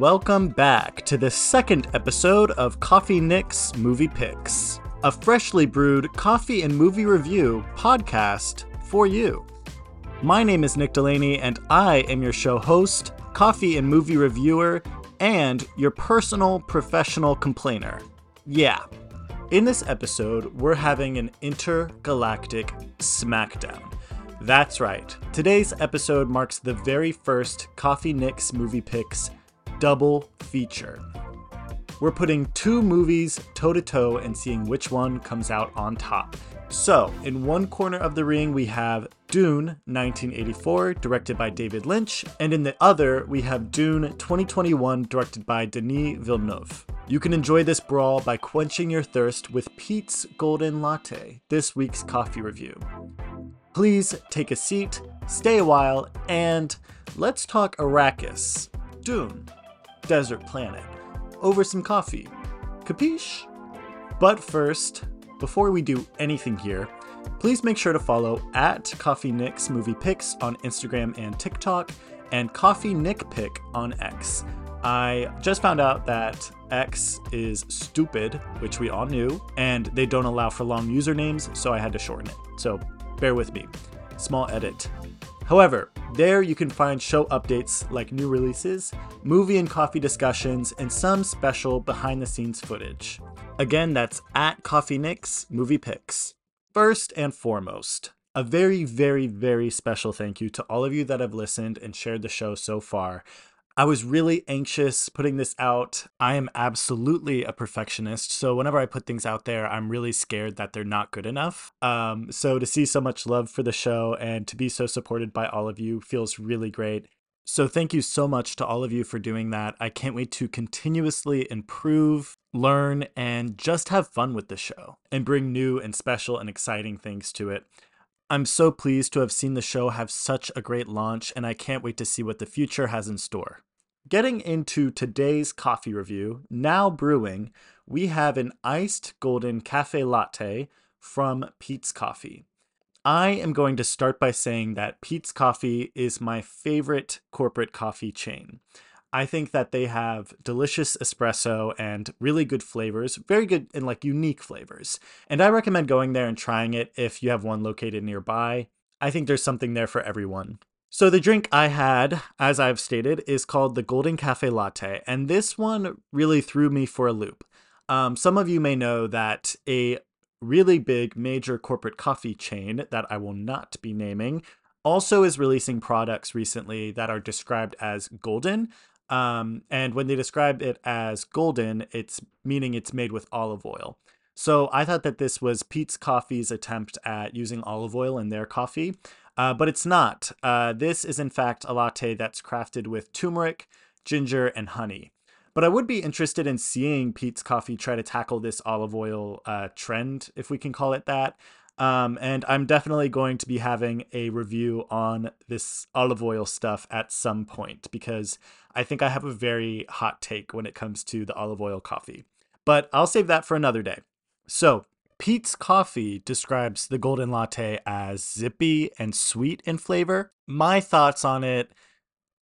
welcome back to the second episode of Coffee Nick's Movie Picks, a freshly brewed coffee and movie review podcast for you. My name is Nick Delaney, and I am your show host, coffee and movie reviewer, and your personal professional complainer. Yeah. In this episode, we're having an intergalactic smackdown. That's right. Today's episode marks the very first Coffee Nick's movie picks double feature. We're putting two movies toe to toe and seeing which one comes out on top. So, in one corner of the ring, we have Dune 1984, directed by David Lynch, and in the other, we have Dune 2021, directed by Denis Villeneuve. You can enjoy this brawl by quenching your thirst with Peet's Golden Latte, this week's coffee review. Please take a seat, stay a while, and let's talk Arrakis, Dune, Desert Planet, over some coffee. Capiche? But first, before we do anything here, please make sure to follow at Coffee Nick's Movie Picks on Instagram and TikTok, and Coffee Nick Pick on X. I just found out that X is stupid, which we all knew, and they don't allow for long usernames, so I had to shorten it. So bear with me. Small edit. However, there you can find show updates like new releases, movie and coffee discussions, and some special behind the scenes footage. Again, that's at Coffee Nick's Movie Picks. First and foremost, a very, very, very special thank you to all of you that have listened and shared the show so far. I was really anxious putting this out. I am absolutely a perfectionist. So whenever I put things out there, I'm really scared that they're not good enough. Um, so to see so much love for the show and to be so supported by all of you feels really great. So thank you so much to all of you for doing that. I can't wait to continuously improve, learn, and just have fun with the show and bring new and special and exciting things to it. I'm so pleased to have seen the show have such a great launch, and I can't wait to see what the future has in store. Getting into today's coffee review, now brewing, we have an iced golden cafe latte from Peet's Coffee. I am going to start by saying that Peet's Coffee is my favorite corporate coffee chain. I think that they have delicious espresso and really good flavors, very good and like unique flavors. And I recommend going there and trying it if you have one located nearby. I think there's something there for everyone. So the drink I had, as I've stated, is called the Golden Cafe Latte, and this one really threw me for a loop. Um, some of you may know that a really big major corporate coffee chain that I will not be naming also is releasing products recently that are described as golden. Um, and when they describe it as golden, it's meaning it's made with olive oil. So I thought that this was Peet's Coffee's attempt at using olive oil in their coffee, uh, but it's not. Uh, this is in fact a latte that's crafted with turmeric, ginger, and honey. But I would be interested in seeing Peet's Coffee try to tackle this olive oil uh, trend, if we can call it that. Um, and I'm definitely going to be having a review on this olive oil stuff at some point because I think I have a very hot take when it comes to the olive oil coffee. But I'll save that for another day. So, Peet's Coffee describes the golden latte as zippy and sweet in flavor. My thoughts on it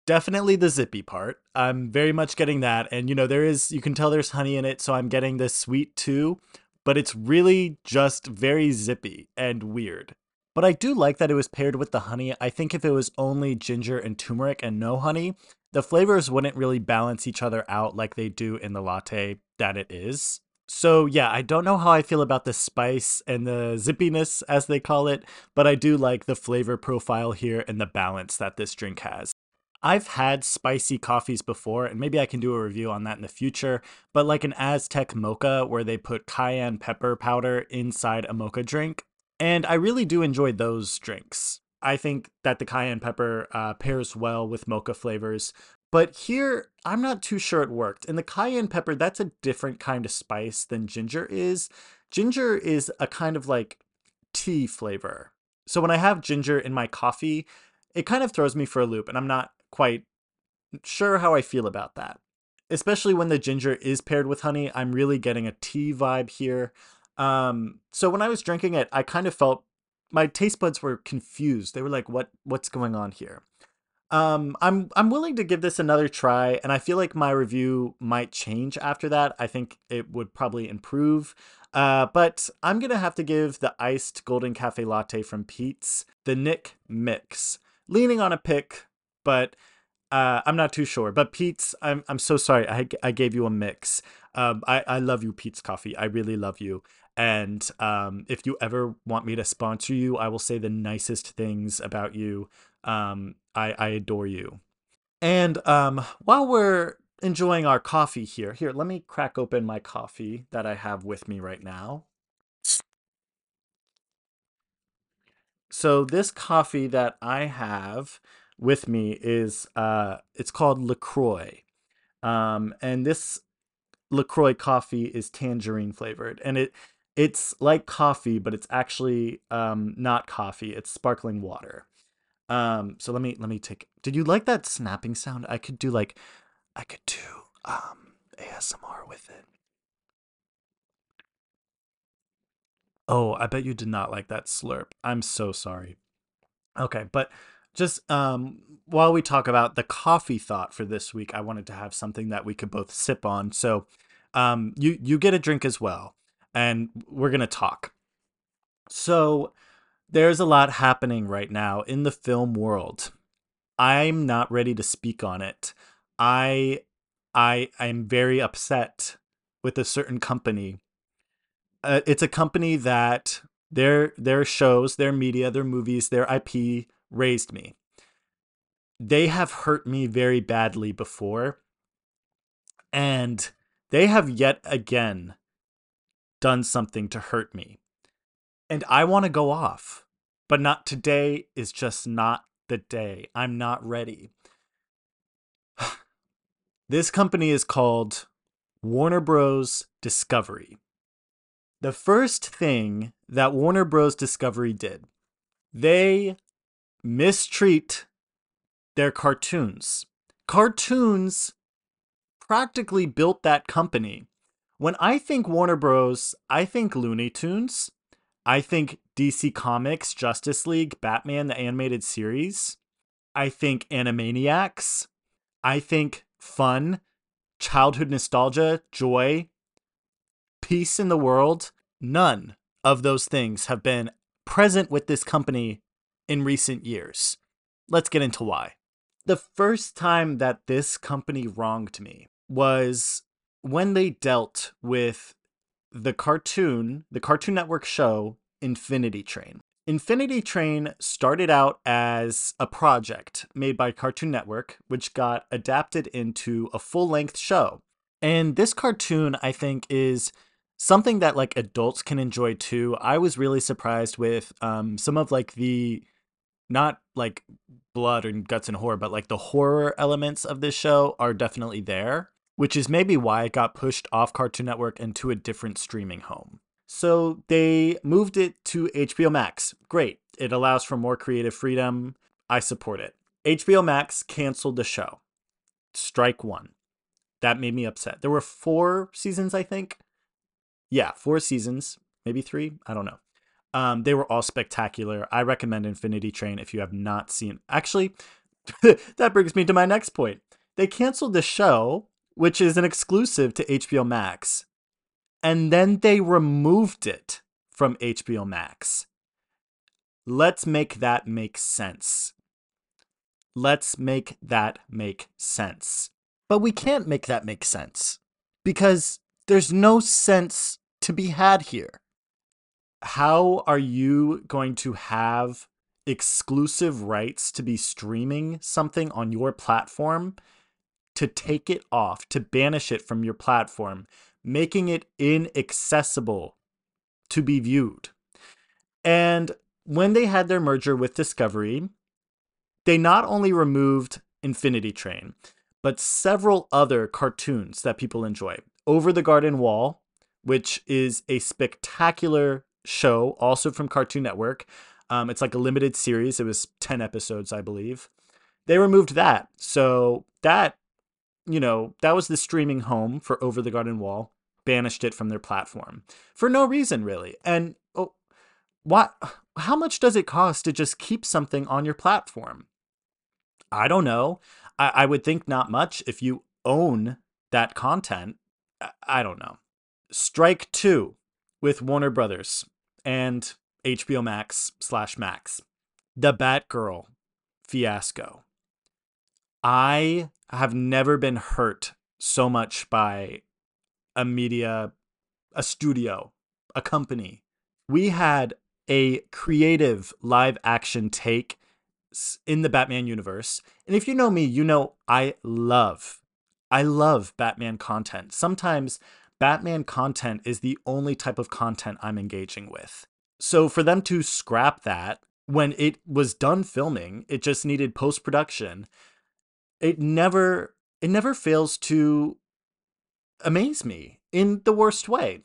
definitely the zippy part. I'm very much getting that. And, you know, there is, you can tell there's honey in it. So I'm getting the sweet too but it's really just very zippy and weird. But I do like that it was paired with the honey. I think if it was only ginger and turmeric and no honey, the flavors wouldn't really balance each other out like they do in the latte that it is. So, yeah, I don't know how I feel about the spice and the zippiness, as they call it, but I do like the flavor profile here and the balance that this drink has. I've had spicy coffees before, and maybe I can do a review on that in the future, but like an Aztec mocha where they put cayenne pepper powder inside a mocha drink. And I really do enjoy those drinks. I think that the cayenne pepper uh, pairs well with mocha flavors. But here, I'm not too sure it worked. And the cayenne pepper, that's a different kind of spice than ginger is. Ginger is a kind of like tea flavor. So when I have ginger in my coffee, it kind of throws me for a loop, and I'm not quite sure how I feel about that. Especially when the ginger is paired with honey, I'm really getting a tea vibe here. Um, so when I was drinking it, I kind of felt my taste buds were confused. They were like, "What? What's going on here?" Um, I'm I'm willing to give this another try, and I feel like my review might change after that. I think it would probably improve. Uh, but I'm gonna have to give the iced golden cafe latte from Peet's the Nick Mix, leaning on a pick, but uh, I'm not too sure. But Peet's, I'm I'm so sorry. I I gave you a mix. Um, I I love you, Peet's Coffee. I really love you. And um, if you ever want me to sponsor you, I will say the nicest things about you. Um, I, I adore you. And um, while we're enjoying our coffee here, here, let me crack open my coffee that I have with me right now. So this coffee that I have with me is uh, it's called Lacroix, um, and this Lacroix coffee is tangerine flavored, and it it's like coffee, but it's actually um, not coffee. It's sparkling water. Um, so let me let me take. Did you like that snapping sound? I could do like, I could do um ASMR with it. Oh, I bet you did not like that slurp. I'm so sorry. Okay, but just um while we talk about the coffee thought for this week, I wanted to have something that we could both sip on. So, um you you get a drink as well, and we're to talk. So, there's a lot happening right now in the film world. I'm not ready to speak on it. I I I'm very upset with a certain company. Uh, it's a company that their their shows, their media, their movies, their IP raised me. They have hurt me very badly before. And they have yet again done something to hurt me and I want to go off, but not today is just not the day. I'm not ready. this company is called Warner Bros. Discovery. The first thing that Warner Bros. Discovery did, they mistreat their cartoons. Cartoons practically built that company. When I think Warner Bros., I think Looney Tunes. I think DC Comics, Justice League, Batman, the animated series. I think Animaniacs. I think fun, childhood nostalgia, joy, peace in the world. None of those things have been present with this company in recent years. Let's get into why. The first time that this company wronged me was when they dealt with the cartoon, the Cartoon Network show Infinity Train. Infinity Train started out as a project made by Cartoon Network, which got adapted into a full length show. And this cartoon, I think, is something that like adults can enjoy too. I was really surprised with um, some of like the not like blood and guts and horror, but like the horror elements of this show are definitely there which is maybe why it got pushed off Cartoon Network into a different streaming home. So they moved it to HBO Max. Great. It allows for more creative freedom. I support it. HBO Max canceled the show. Strike one. That made me upset. There were four seasons, I think. Yeah, four seasons, maybe three. I don't know. Um, they were all spectacular. I recommend Infinity Train if you have not seen. Actually, that brings me to my next point. They canceled the show which is an exclusive to HBO Max. And then they removed it from HBO Max. Let's make that make sense. Let's make that make sense. But we can't make that make sense because there's no sense to be had here. How are you going to have exclusive rights to be streaming something on your platform to take it off, to banish it from your platform, making it inaccessible to be viewed. And when they had their merger with Discovery, they not only removed Infinity Train, but several other cartoons that people enjoy. Over the Garden Wall, which is a spectacular show, also from Cartoon Network. Um, it's like a limited series. It was 10 episodes, I believe. They removed that. So that you know, that was the streaming home for Over the Garden Wall, banished it from their platform for no reason really. And oh, what how much does it cost to just keep something on your platform? I don't know. I, I would think not much if you own that content. I, I don't know. Strike two with Warner Brothers and HBO Max slash Max. The Batgirl fiasco. I have never been hurt so much by a media, a studio, a company. We had a creative live action take in the Batman universe. And if you know me, you know I love, I love Batman content. Sometimes Batman content is the only type of content I'm engaging with. So for them to scrap that when it was done filming, it just needed post production. It never it never fails to amaze me in the worst way.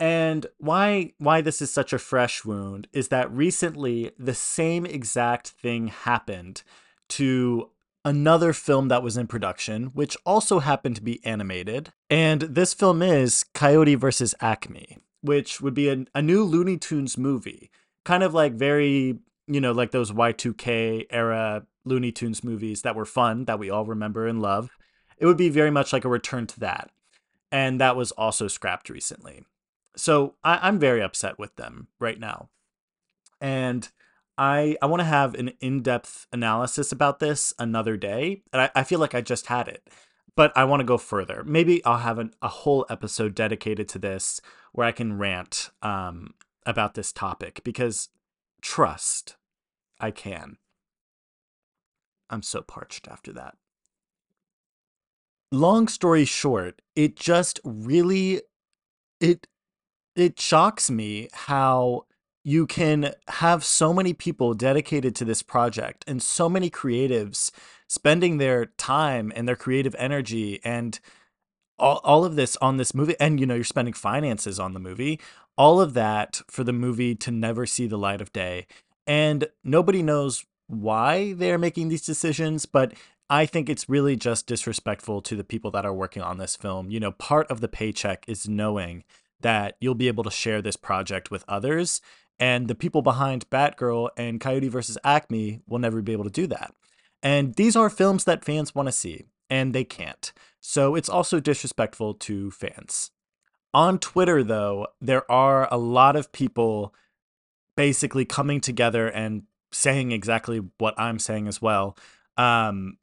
And why why this is such a fresh wound is that recently the same exact thing happened to another film that was in production, which also happened to be animated. And this film is Coyote versus Acme, which would be a, a new Looney Tunes movie. Kind of like very, you know, like those Y2K era Looney Tunes movies that were fun, that we all remember and love. It would be very much like a return to that. And that was also scrapped recently. So I, am very upset with them right now. And I I want to have an in-depth analysis about this another day. And I, I feel like I just had it. But I want to go further. Maybe I'll have an, a whole episode dedicated to this where I can rant um, about this topic because trust, I can. I'm so parched after that. Long story short, it just really it it shocks me how you can have so many people dedicated to this project and so many creatives spending their time and their creative energy and all, all of this on this movie. And you know you're spending finances on the movie. All of that for the movie to never see the light of day. And nobody knows why they're making these decisions but I think it's really just disrespectful to the people that are working on this film. You know, part of the paycheck is knowing that you'll be able to share this project with others. And the people behind Batgirl and Coyote versus Acme will never be able to do that. And these are films that fans want to see, and they can't. So it's also disrespectful to fans. On Twitter, though, there are a lot of people basically coming together and saying exactly what I'm saying as well. Um,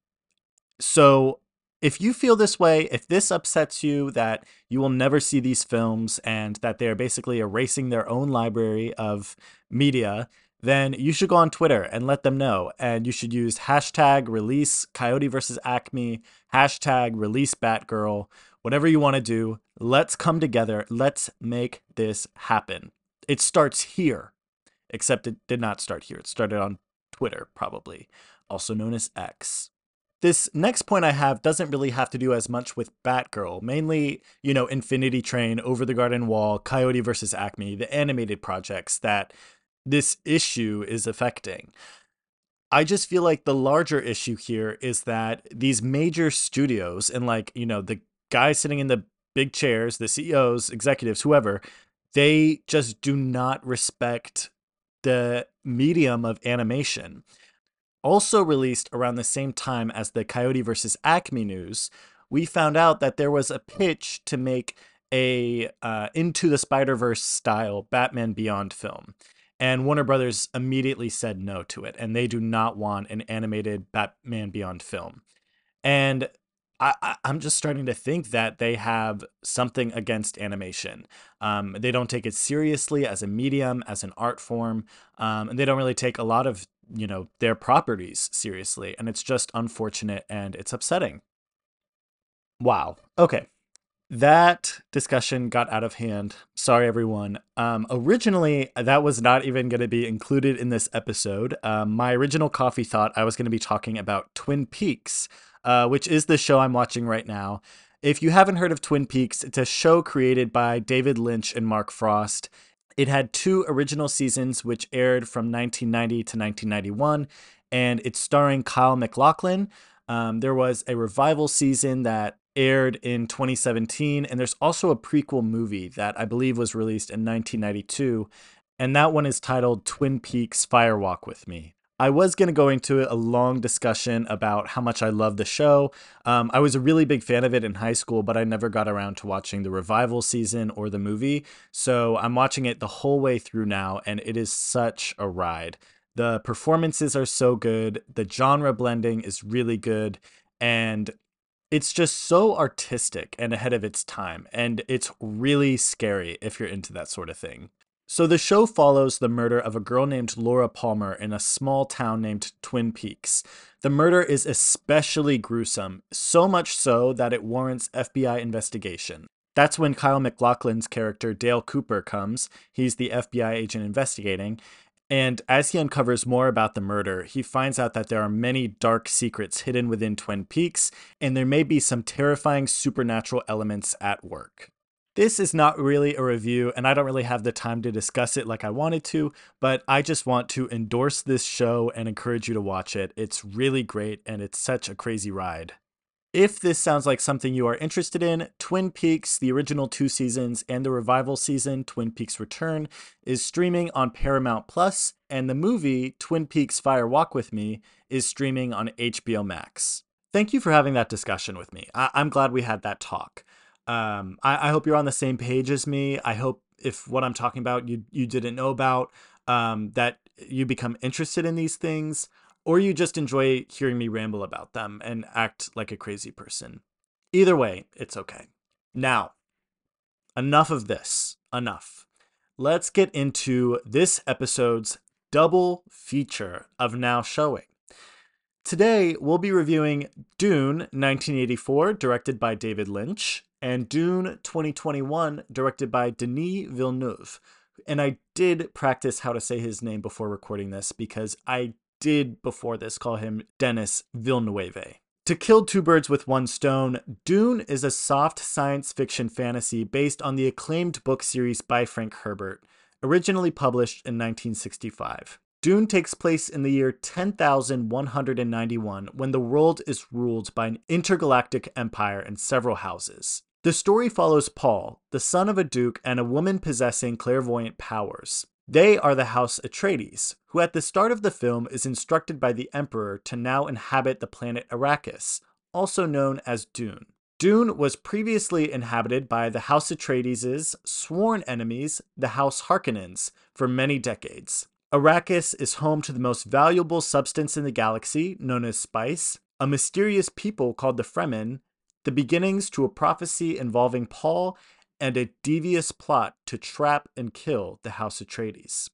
so if you feel this way, if this upsets you that you will never see these films and that they're basically erasing their own library of media, then you should go on Twitter and let them know. And you should use hashtag release Coyote versus Acme, hashtag release Batgirl, whatever you want to do. Let's come together. Let's make this happen. It starts here, except it did not start here. It started on Twitter, probably, also known as X. This next point I have doesn't really have to do as much with Batgirl, mainly, you know, Infinity Train, Over the Garden Wall, Coyote versus Acme, the animated projects that this issue is affecting. I just feel like the larger issue here is that these major studios and like, you know, the guys sitting in the big chairs, the CEOs, executives, whoever, they just do not respect the medium of animation also released around the same time as the Coyote versus Acme news, we found out that there was a pitch to make a uh, Into the Spider Verse style Batman Beyond film. And Warner Brothers immediately said no to it, and they do not want an animated Batman Beyond film. And I, am just starting to think that they have something against animation. Um, they don't take it seriously as a medium, as an art form, um, and they don't really take a lot of you know their properties seriously, and it's just unfortunate and it's upsetting. Wow. Okay. That discussion got out of hand. Sorry, everyone. Um, originally, that was not even going to be included in this episode. Um, my original coffee thought I was going to be talking about Twin Peaks, uh, which is the show I'm watching right now. If you haven't heard of Twin Peaks, it's a show created by David Lynch and Mark Frost. It had two original seasons, which aired from 1990 to 1991, and it's starring Kyle MacLachlan. Um, there was a revival season that aired in 2017, and there's also a prequel movie that I believe was released in 1992, and that one is titled Twin Peaks Fire Walk with Me. I was going to go into a long discussion about how much I love the show. Um, I was a really big fan of it in high school, but I never got around to watching the revival season or the movie. So I'm watching it the whole way through now, and it is such a ride. The performances are so good, the genre blending is really good, and it's just so artistic and ahead of its time. And it's really scary if you're into that sort of thing. So the show follows the murder of a girl named Laura Palmer in a small town named Twin Peaks. The murder is especially gruesome, so much so that it warrants FBI investigation. That's when Kyle MacLachlan's character Dale Cooper comes. He's the FBI agent investigating, and as he uncovers more about the murder, he finds out that there are many dark secrets hidden within Twin Peaks, and there may be some terrifying supernatural elements at work. This is not really a review, and I don't really have the time to discuss it like I wanted to, but I just want to endorse this show and encourage you to watch it. It's really great, and it's such a crazy ride. If this sounds like something you are interested in, Twin Peaks, the original two seasons, and the revival season, Twin Peaks Return, is streaming on Paramount Plus, and the movie, Twin Peaks Fire Walk with Me, is streaming on HBO Max. Thank you for having that discussion with me. I- am glad we had that talk. Um, I, I hope you're on the same page as me. I hope if what I'm talking about you you didn't know about, um, that you become interested in these things, or you just enjoy hearing me ramble about them and act like a crazy person. Either way, it's okay. Now, enough of this. Enough. Let's get into this episode's double feature of Now Showing. Today, we'll be reviewing Dune 1984, directed by David Lynch, and Dune 2021, directed by Denis Villeneuve. And I did practice how to say his name before recording this because I did before this call him Denis Villeneuve. To kill two birds with one stone, Dune is a soft science fiction fantasy based on the acclaimed book series by Frank Herbert, originally published in 1965. Dune takes place in the year 10,191 when the world is ruled by an intergalactic empire and several houses. The story follows Paul, the son of a duke and a woman possessing clairvoyant powers. They are the House Atreides, who at the start of the film is instructed by the Emperor to now inhabit the planet Arrakis, also known as Dune. Dune was previously inhabited by the House Atreides' sworn enemies, the House Harkonnens, for many decades. Arrakis is home to the most valuable substance in the galaxy, known as spice, a mysterious people called the Fremen, the beginnings to a prophecy involving Paul and a devious plot to trap and kill the House Atreides.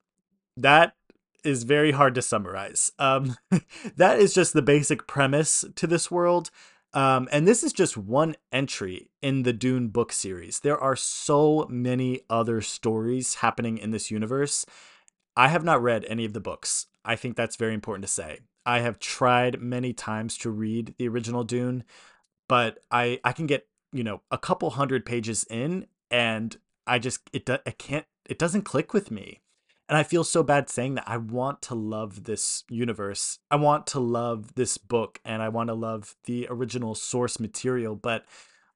That is very hard to summarize. Um, that is just the basic premise to this world. Um, and this is just one entry in the Dune book series. There are so many other stories happening in this universe. I have not read any of the books. I think that's very important to say. I have tried many times to read the original Dune but I I can get you know a couple hundred pages in and I just it do, I can't it doesn't click with me. And I feel so bad saying that. I want to love this universe. I want to love this book and I want to love the original source material, but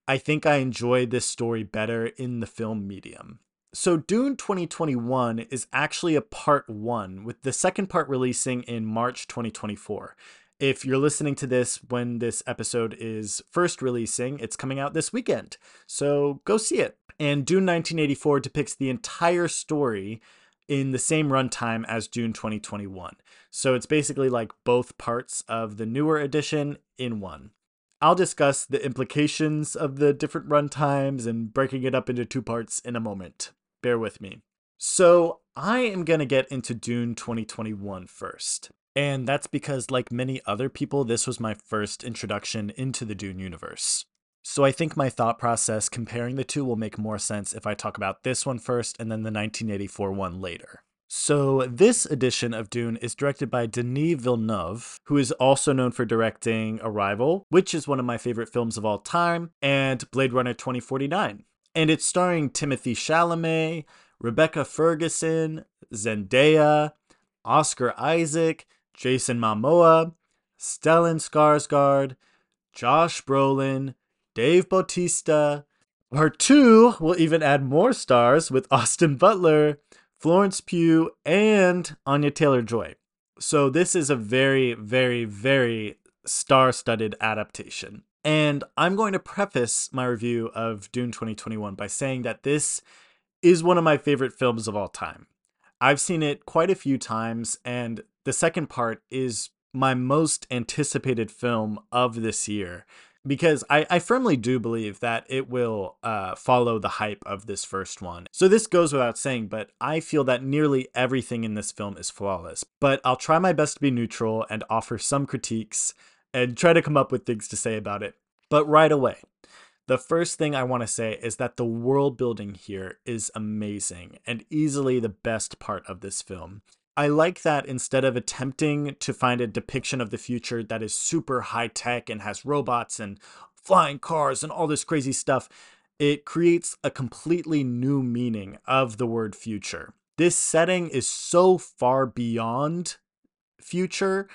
I think I enjoy this story better in the film medium. So, Dune 2021 is actually a part one, with the second part releasing in March 2024 if you're listening to this when this episode is first releasing, it's coming out this weekend. So go see it. And Dune 1984 depicts the entire story in the same runtime as Dune 2021. So it's basically like both parts of the newer edition in one. I'll discuss the implications of the different runtimes and breaking it up into two parts in a moment. Bear with me. So, I am going to get into Dune 2021 first. And that's because, like many other people, this was my first introduction into the Dune universe. So I think my thought process comparing the two will make more sense if I talk about this one first and then the 1984 one later. So, this edition of Dune is directed by Denis Villeneuve, who is also known for directing Arrival, which is one of my favorite films of all time, and Blade Runner 2049. And it's starring Timothée Chalamet, Rebecca Ferguson, Zendaya, Oscar Isaac, Jason Momoa, Stellan Skarsgård, Josh Brolin, Dave Bautista. Part 2 will even add more stars with Austin Butler, Florence Pugh, and Anya Taylor-Joy. So this is a very, very, very star studded adaptation. And I'm going to preface my review of Dune 2021 by saying that this is one of my favorite films of all time. I've seen it quite a few times, and the second part is my most anticipated film of this year because I, I firmly do believe that it will uh, follow the hype of this first one. So this goes without saying, but I feel that nearly everything in this film is flawless. But I'll try my best to be neutral and offer some critiques and try to come up with things to say about it. But right away, the first thing I want to say is that the world building here is amazing and easily the best part of this film. I like that instead of attempting to find a depiction of the future that is super high tech and has robots and flying cars and all this crazy stuff, it creates a completely new meaning of the word future. This setting is so far beyond future,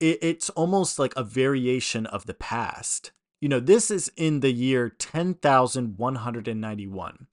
it's almost like a variation of the past. You know, this is in the year 10,191.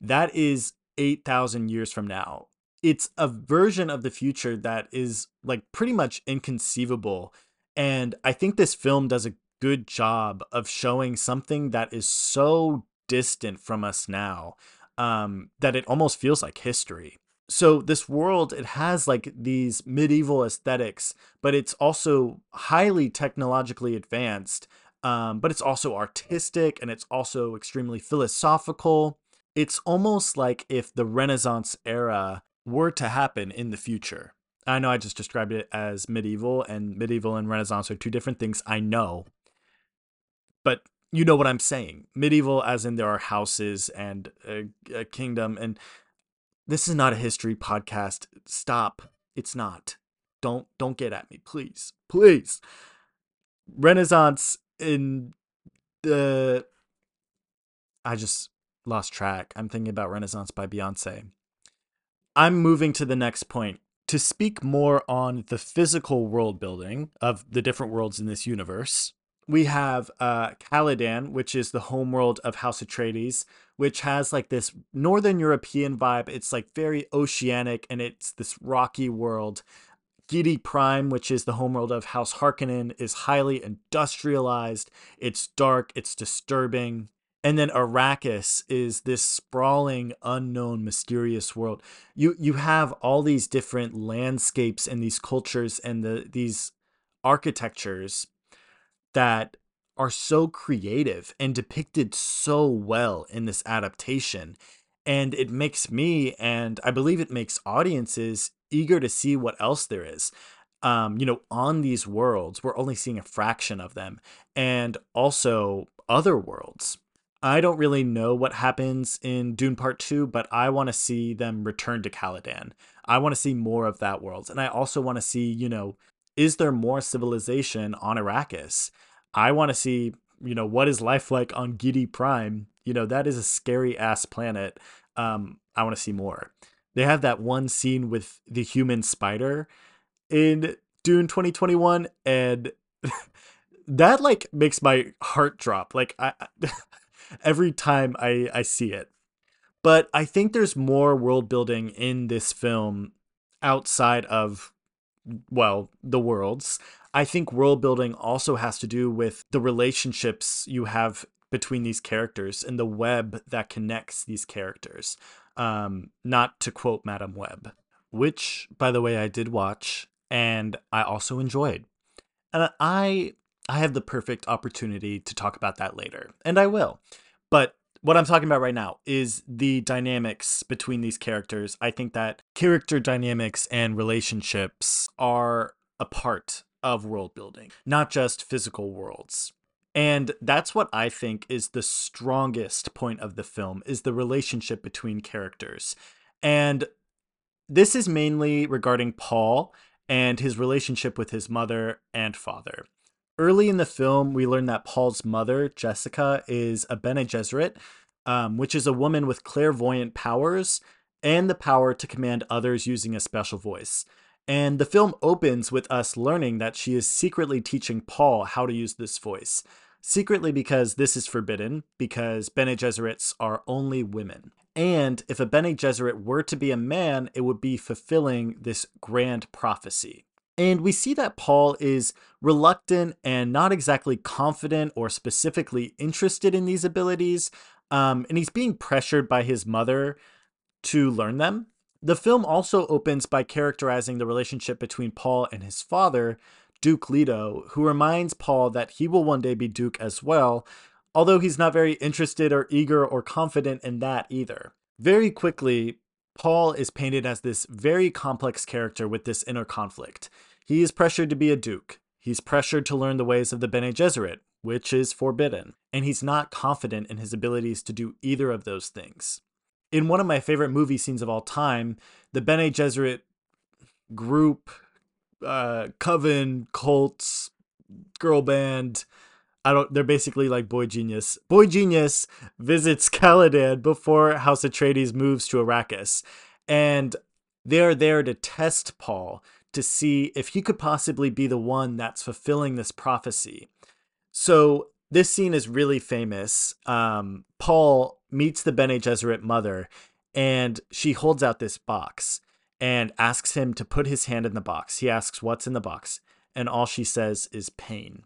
That is 8,000 years from now it's a version of the future that is like pretty much inconceivable. And I think this film does a good job of showing something that is so distant from us now um, that it almost feels like history. So this world, it has like these medieval aesthetics, but it's also highly technologically advanced. Um, but it's also artistic and it's also extremely philosophical. It's almost like if the Renaissance era were to happen in the future. I know I just described it as medieval, and medieval and Renaissance are two different things. I know. But you know what I'm saying. Medieval, as in there are houses and a, a kingdom. And this is not a history podcast. Stop. It's not. Don't don't get at me, please. Please. Renaissance in the I just lost track. I'm thinking about Renaissance by Beyonce. I'm moving to the next point to speak more on the physical world building of the different worlds in this universe. We have uh, Caladan, which is the homeworld of House Atreides, which has like this Northern European vibe. It's like very oceanic and it's this rocky world. Giedi Prime, which is the homeworld of House Harkonnen, is highly industrialized. It's dark, it's disturbing. And then Arrakis is this sprawling, unknown, mysterious world. You you have all these different landscapes and these cultures and the these architectures that are so creative and depicted so well in this adaptation. And it makes me, and I believe it makes audiences eager to see what else there is. Um, you know, on these worlds, we're only seeing a fraction of them, and also other worlds I don't really know what happens in Dune Part 2, but I want to see them return to Caladan. I want to see more of that world. And I also want to see, you know, is there more civilization on Arrakis? I want to see, you know, what is life like on Giedi Prime? You know, that is a scary ass planet. Um, I want to see more. They have that one scene with the human spider in Dune 2021 and that like makes my heart drop. Like I every time I, I see it. But I think there's more world building in this film outside of, well, the worlds. I think world building also has to do with the relationships you have between these characters and the web that connects these characters. Um, not to quote Madame Web, which, by the way, I did watch and I also enjoyed. And I I have the perfect opportunity to talk about that later, and I will. But what I'm talking about right now is the dynamics between these characters. I think that character dynamics and relationships are a part of world building, not just physical worlds. And that's what I think is the strongest point of the film is the relationship between characters. And this is mainly regarding Paul and his relationship with his mother and father. Early in the film, we learn that Paul's mother, Jessica, is a Bene Gesserit, um, which is a woman with clairvoyant powers and the power to command others using a special voice. And the film opens with us learning that she is secretly teaching Paul how to use this voice. Secretly because this is forbidden, because Bene Gesserits are only women. And if a Bene Gesserit were to be a man, it would be fulfilling this grand prophecy. And we see that Paul is reluctant and not exactly confident or specifically interested in these abilities. Um, and he's being pressured by his mother to learn them. The film also opens by characterizing the relationship between Paul and his father, Duke Leto, who reminds Paul that he will one day be Duke as well, although he's not very interested or eager or confident in that either. Very quickly, Paul is painted as this very complex character with this inner conflict. He is pressured to be a duke. He's pressured to learn the ways of the Bene Gesserit, which is forbidden, and he's not confident in his abilities to do either of those things. In one of my favorite movie scenes of all time, the Bene Gesserit group, uh, coven, cults, girl band, I don't. They're basically like Boy Genius. Boy Genius visits Caladan before House Atreides moves to Arrakis, and they're there to test Paul to see if he could possibly be the one that's fulfilling this prophecy. So this scene is really famous. Um, Paul meets the Bene Gesserit mother, and she holds out this box and asks him to put his hand in the box. He asks what's in the box, and all she says is pain.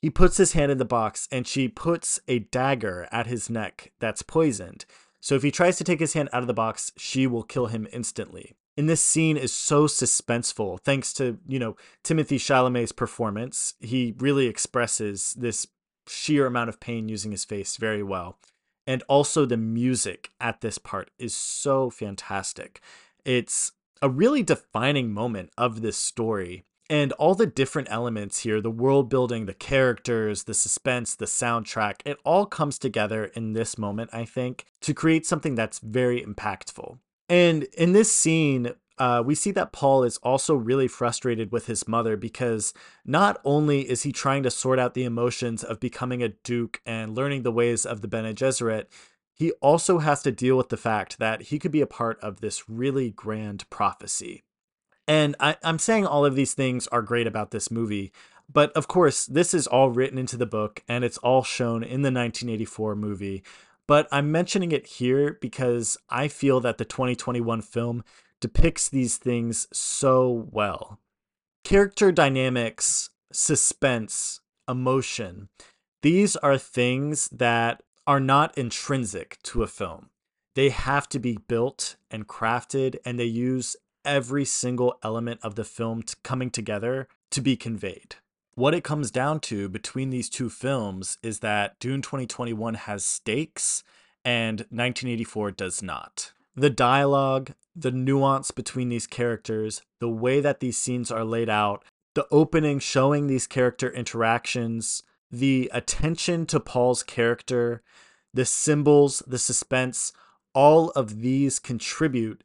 He puts his hand in the box and she puts a dagger at his neck that's poisoned. So if he tries to take his hand out of the box, she will kill him instantly. And this scene is so suspenseful thanks to, you know, Timothée Chalamet's performance. He really expresses this sheer amount of pain using his face very well. And also the music at this part is so fantastic. It's a really defining moment of this story and all the different elements here the world building the characters the suspense the soundtrack it all comes together in this moment i think to create something that's very impactful and in this scene uh, we see that Paul is also really frustrated with his mother because not only is he trying to sort out the emotions of becoming a duke and learning the ways of the Bene Gesserit, he also has to deal with the fact that he could be a part of this really grand prophecy. And I, am saying all of these things are great about this movie, but of course, this is all written into the book and it's all shown in the 1984 movie. But I'm mentioning it here because I feel that the 2021 film depicts these things so well. Character dynamics, suspense, emotion, these are things that are not intrinsic to a film. They have to be built and crafted, and they use every single element of the film coming together to be conveyed. What it comes down to between these two films is that Dune 2021 has stakes and 1984 does not. The dialogue, the nuance between these characters, the way that these scenes are laid out, the opening showing these character interactions, the attention to Paul's character, the symbols, the suspense, all of these contribute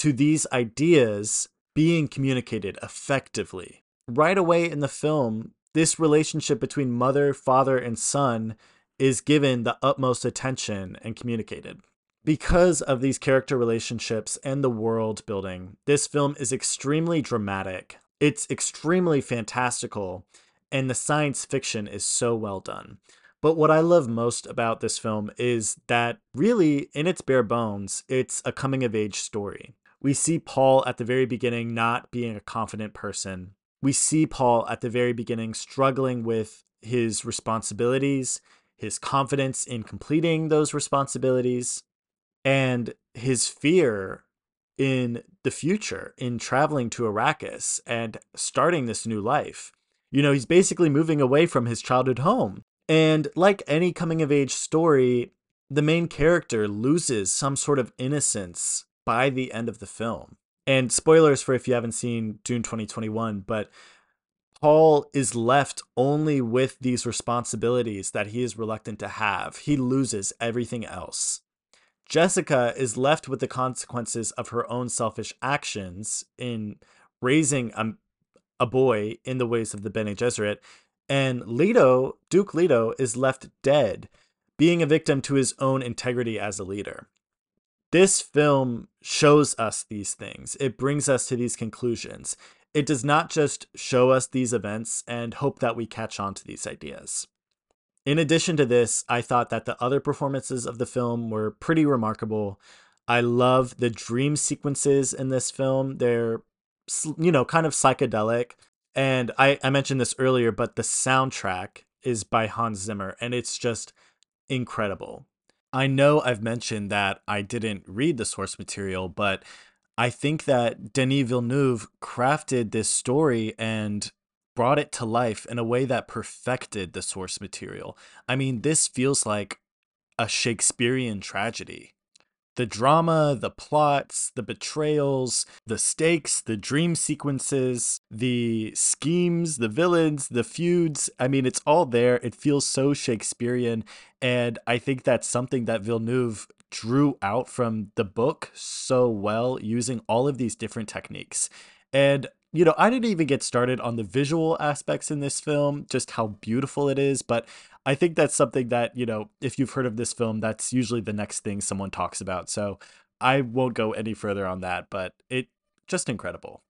to these ideas being communicated effectively. Right away in the film, this relationship between mother, father, and son is given the utmost attention and communicated. Because of these character relationships and the world building, this film is extremely dramatic. It's extremely fantastical, and the science fiction is so well done. But what I love most about this film is that, really, in its bare bones, it's a coming of age story. We see Paul at the very beginning not being a confident person. We see Paul at the very beginning struggling with his responsibilities, his confidence in completing those responsibilities, and his fear in the future in traveling to Arrakis and starting this new life. You know, he's basically moving away from his childhood home. And like any coming of age story, the main character loses some sort of innocence by the end of the film. And spoilers for if you haven't seen Dune 2021, but Paul is left only with these responsibilities that he is reluctant to have. He loses everything else. Jessica is left with the consequences of her own selfish actions in raising a, a boy in the ways of the Bene Gesserit. And Leto, Duke Leto, is left dead, being a victim to his own integrity as a leader this film shows us these things. It brings us to these conclusions. It does not just show us these events and hope that we catch on to these ideas. In addition to this, I thought that the other performances of the film were pretty remarkable. I love the dream sequences in this film. They're you know, kind of psychedelic. And I, I mentioned this earlier, but the soundtrack is by Hans Zimmer, and it's just incredible. I know I've mentioned that I didn't read the source material, but I think that Denis Villeneuve crafted this story and brought it to life in a way that perfected the source material. I mean, this feels like a Shakespearean tragedy the drama, the plots, the betrayals, the stakes, the dream sequences, the schemes, the villains, the feuds. I mean, it's all there. It feels so Shakespearean. And I think that's something that Villeneuve drew out from the book so well using all of these different techniques. And you know, I didn't even get started on the visual aspects in this film, just how beautiful it is, but I think that's something that, you know, if you've heard of this film, that's usually the next thing someone talks about. So I won't go any further on that, but it just incredible.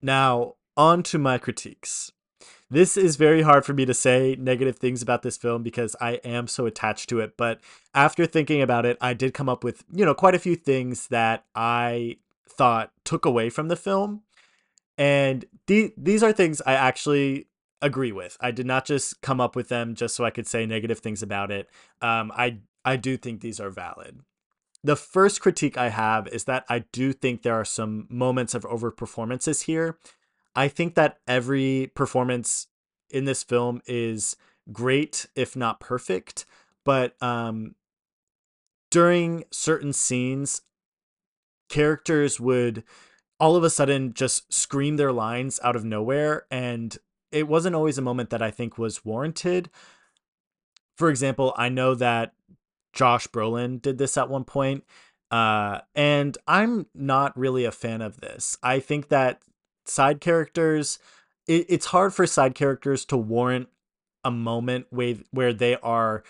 Now, on to my critiques. This is very hard for me to say negative things about this film because I am so attached to it, but after thinking about it, I did come up with, you know, quite a few things that I thought took away from the film. And the- these are things I actually agree with. I did not just come up with them just so I could say negative things about it. Um, I I do think these are valid. The first critique I have is that I do think there are some moments of over performances here. I think that every performance in this film is great, if not perfect, but um, during certain scenes, characters would all of a sudden just scream their lines out of nowhere and it wasn't always a moment that I think was warranted. For example, I know that Josh Brolin did this at one point, uh, and I'm not really a fan of this. I think that side characters, it, it's hard for side characters to warrant a moment with where they are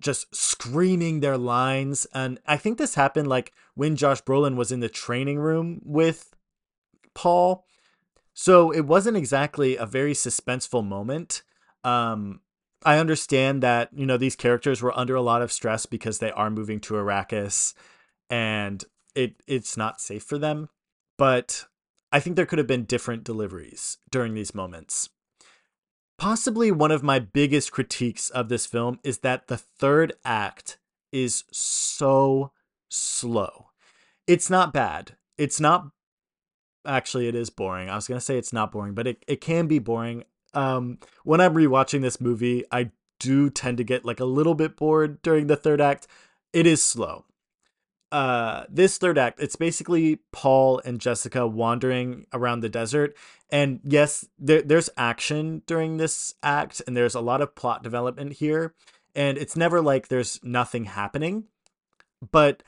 just screaming their lines. And I think this happened like when Josh Brolin was in the training room with Paul so it wasn't exactly a very suspenseful moment. Um, I understand that you know these characters were under a lot of stress because they are moving to Arrakis, and it it's not safe for them. But I think there could have been different deliveries during these moments. Possibly one of my biggest critiques of this film is that the third act is so slow. It's not bad. It's not actually it is boring. I was gonna say it's not boring, but it, it can be boring. Um, when I'm rewatching this movie, I do tend to get like a little bit bored during the third act. It is slow. Uh, this third act, it's basically Paul and Jessica wandering around the desert. And yes, there, there's action during this act, and there's a lot of plot development here. And it's never like there's nothing happening. But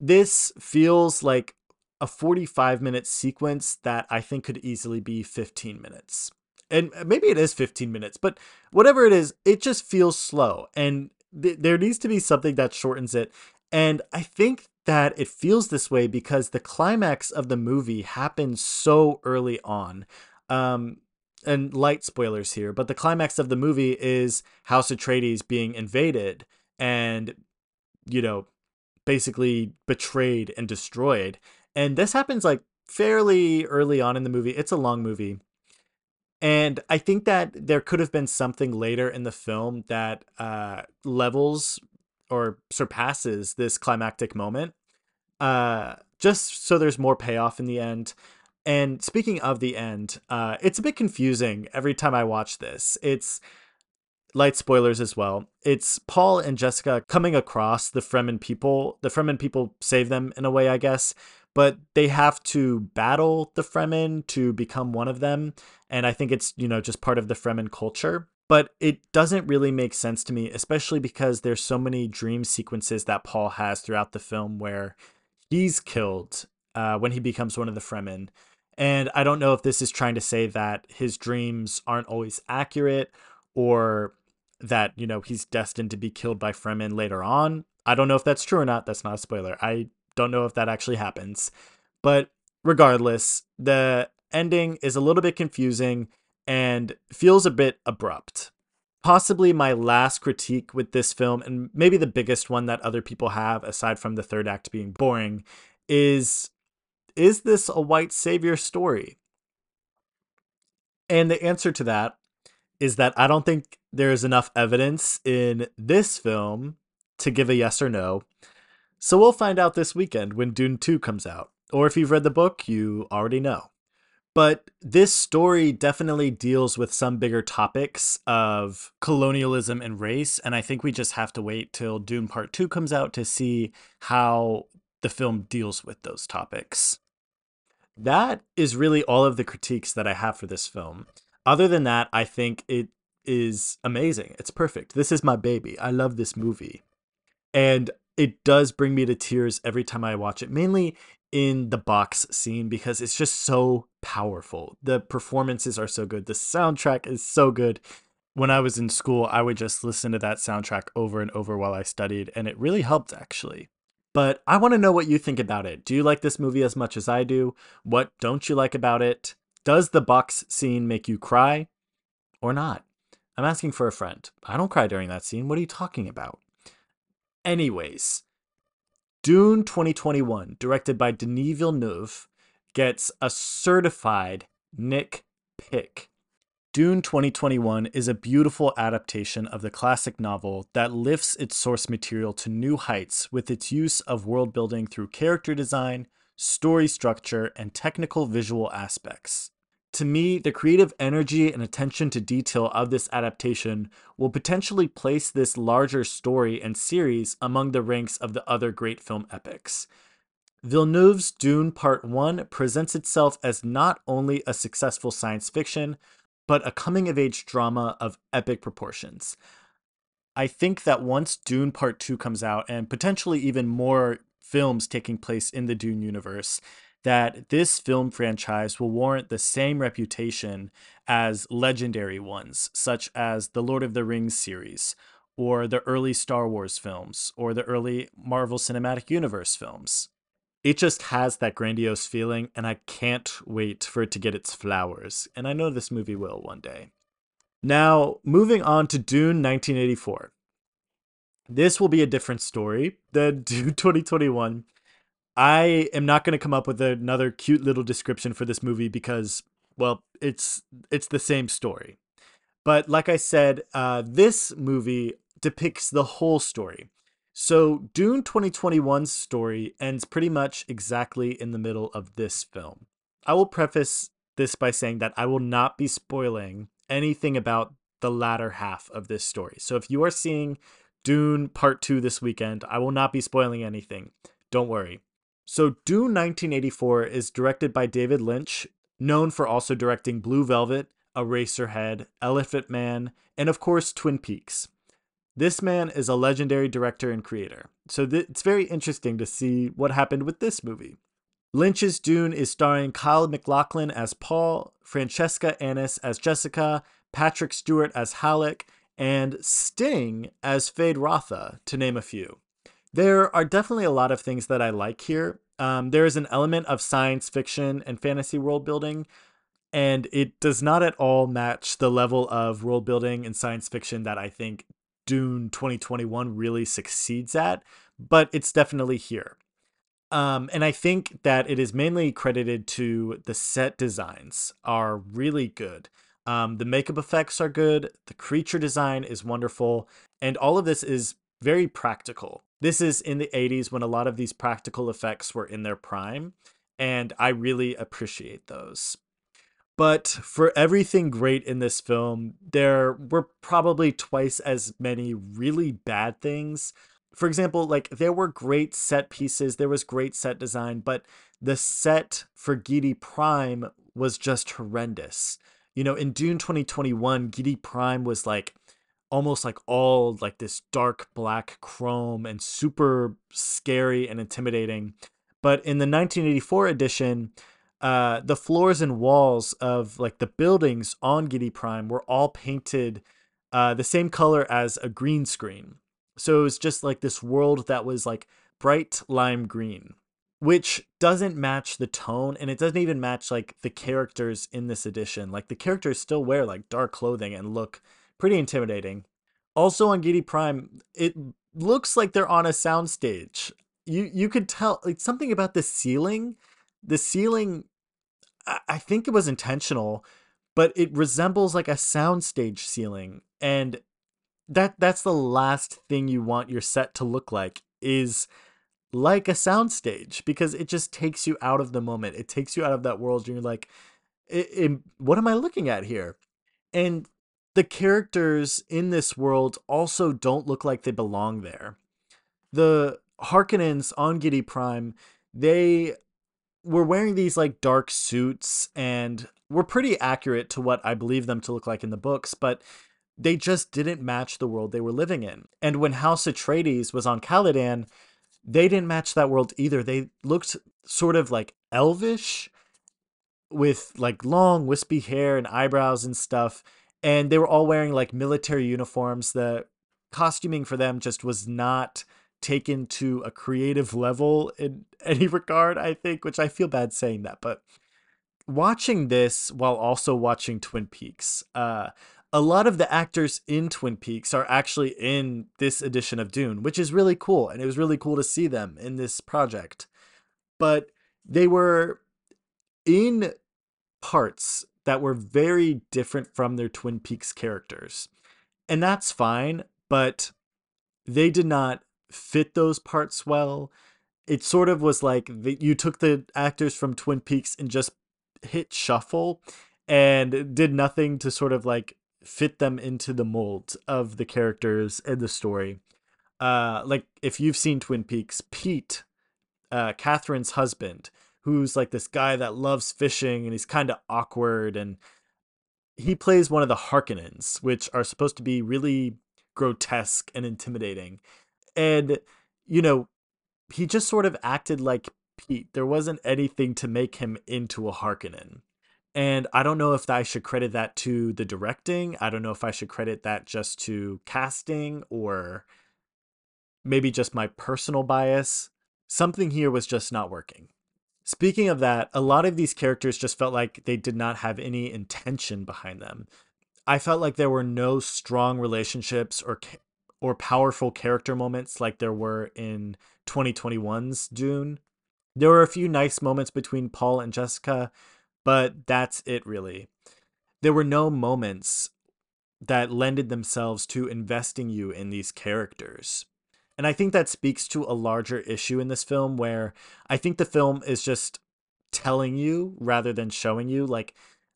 this feels like a 45 minute sequence that I think could easily be 15 minutes. And uh, maybe it is 15 minutes, but whatever it is, it just feels slow. And th- there needs to be something that shortens it. And I think that it feels this way because the climax of the movie happens so early on. Um, and light spoilers here, but the climax of the movie is House Atreides being invaded and, you know, basically betrayed and destroyed. And this happens like fairly early on in the movie. It's a long movie. And I think that there could have been something later in the film that uh, levels or surpasses this climactic moment. Uh, just so there's more payoff in the end. And speaking of the end, uh, it's a bit confusing every time I watch this. It's light spoilers as well. It's Paul and Jessica coming across the Fremen people. The Fremen people save them in a way, I guess but they have to battle the Fremen to become one of them. And I think it's, you know, just part of the Fremen culture. But it doesn't really make sense to me, especially because there's so many dream sequences that Paul has throughout the film where he's killed uh, when he becomes one of the Fremen. And I don't know if this is trying to say that his dreams aren't always accurate or that, you know, he's destined to be killed by Fremen later on. I don't know if that's true or not. That's not a spoiler. I don't know if that actually happens. But regardless, the ending is a little bit confusing and feels a bit abrupt. Possibly my last critique with this film, and maybe the biggest one that other people have, aside from the third act being boring, is is this a white savior story? And the answer to that is that I don't think there is enough evidence in this film to give a yes or no. So we'll find out this weekend when Dune 2 comes out. Or if you've read the book, you already know. But this story definitely deals with some bigger topics of colonialism and race. And I think we just have to wait till Dune Part 2 comes out to see how the film deals with those topics. That is really all of the critiques that I have for this film. Other than that, I think it is amazing. It's perfect. This is my baby. I love this movie. And it does bring me to tears every time I watch it, mainly in the box scene because it's just so powerful. The performances are so good. The soundtrack is so good. When I was in school, I would just listen to that soundtrack over and over while I studied, and it really helped actually. But I want to know what you think about it. Do you like this movie as much as I do? What don't you like about it? Does the box scene make you cry or not? I'm asking for a friend. I don't cry during that scene. What are you talking about? Anyways, Dune 2021, directed by Denis Villeneuve, gets a certified Nick pick. Dune 2021 is a beautiful adaptation of the classic novel that lifts its source material to new heights with its use of world building through character design, story structure, and technical visual aspects. To me, the creative energy and attention to detail of this adaptation will potentially place this larger story and series among the ranks of the other great film epics. Villeneuve's Dune Part 1 presents itself as not only a successful science fiction, but a coming of age drama of epic proportions. I think that once Dune Part 2 comes out, and potentially even more films taking place in the Dune universe, that this film franchise will warrant the same reputation as legendary ones, such as the Lord of the Rings series, or the early Star Wars films, or the early Marvel Cinematic Universe films. It just has that grandiose feeling, and I can't wait for it to get its flowers, and I know this movie will one day. Now, moving on to Dune 1984. This will be a different story than Dune 2021. I am not going to come up with another cute little description for this movie because, well, it's it's the same story. But like I said, uh, this movie depicts the whole story. So, Dune 2021's story ends pretty much exactly in the middle of this film. I will preface this by saying that I will not be spoiling anything about the latter half of this story. So, if you are seeing Dune Part 2 this weekend, I will not be spoiling anything. Don't worry. So, Dune 1984 is directed by David Lynch, known for also directing Blue Velvet, Eraserhead, Elephant Man, and of course, Twin Peaks. This man is a legendary director and creator, so th- it's very interesting to see what happened with this movie. Lynch's Dune is starring Kyle MacLachlan as Paul, Francesca Annis as Jessica, Patrick Stewart as Halleck, and Sting as Feyd-Rautha, to name a few. There are definitely a lot of things that I like here. Um, there is an element of science fiction and fantasy world building, and it does not at all match the level of world building and science fiction that I think Dune 2021 really succeeds at, but it's definitely here. Um, and I think that it is mainly credited to the set designs are really good. Um, the makeup effects are good. The creature design is wonderful. And all of this is very practical. This is in the 80s when a lot of these practical effects were in their prime. And I really appreciate those. But for everything great in this film, there were probably twice as many really bad things. For example, like there were great set pieces, there was great set design, but the set for Giedi Prime was just horrendous. You know, in Dune 2021, Giedi Prime was like almost like all like this dark black chrome and super scary and intimidating. But in the 1984 edition, uh, the floors and walls of like the buildings on Giedi Prime were all painted uh, the same color as a green screen. So it was just like this world that was like bright lime green, which doesn't match the tone and it doesn't even match like the characters in this edition. Like the characters still wear like dark clothing and look pretty intimidating. Also on Giedi Prime, it looks like they're on a soundstage. You you could tell like something about the ceiling the ceiling, I, I think it was intentional, but it resembles like a soundstage ceiling. And that that's the last thing you want your set to look like is like a soundstage because it just takes you out of the moment. It takes you out of that world and you're like, what am I looking at here? And the characters in this world also don't look like they belong there. The Harkonnens on Giedi Prime, they were wearing these like dark suits and were pretty accurate to what I believe them to look like in the books, but they just didn't match the world they were living in. And when House Atreides was on Caladan, they didn't match that world either. They looked sort of like elvish with like long wispy hair and eyebrows and stuff and they were all wearing like military uniforms the costuming for them just was not taken to a creative level in any regard i think which i feel bad saying that but watching this while also watching twin peaks uh a lot of the actors in Twin Peaks are actually in this edition of Dune, which is really cool. And it was really cool to see them in this project. But they were in parts that were very different from their Twin Peaks characters. And that's fine, but they did not fit those parts well. It sort of was like you took the actors from Twin Peaks and just hit shuffle and did nothing to sort of like fit them into the mold of the characters and the story. Uh, like if you've seen Twin Peaks, Pete, uh, Catherine's husband, who's like this guy that loves fishing and he's kind of awkward and he plays one of the Harkonnens, which are supposed to be really grotesque and intimidating. And you know, he just sort of acted like Pete. There wasn't anything to make him into a Harkonnen. And I don't know if I should credit that to the directing. I don't know if I should credit that just to casting or maybe just my personal bias. Something here was just not working. Speaking of that, a lot of these characters just felt like they did not have any intention behind them. I felt like there were no strong relationships or or powerful character moments like there were in 2021's Dune. There were a few nice moments between Paul and Jessica, but that's it really. There were no moments that lended themselves to investing you in these characters. And I think that speaks to a larger issue in this film where I think the film is just telling you rather than showing you. Like,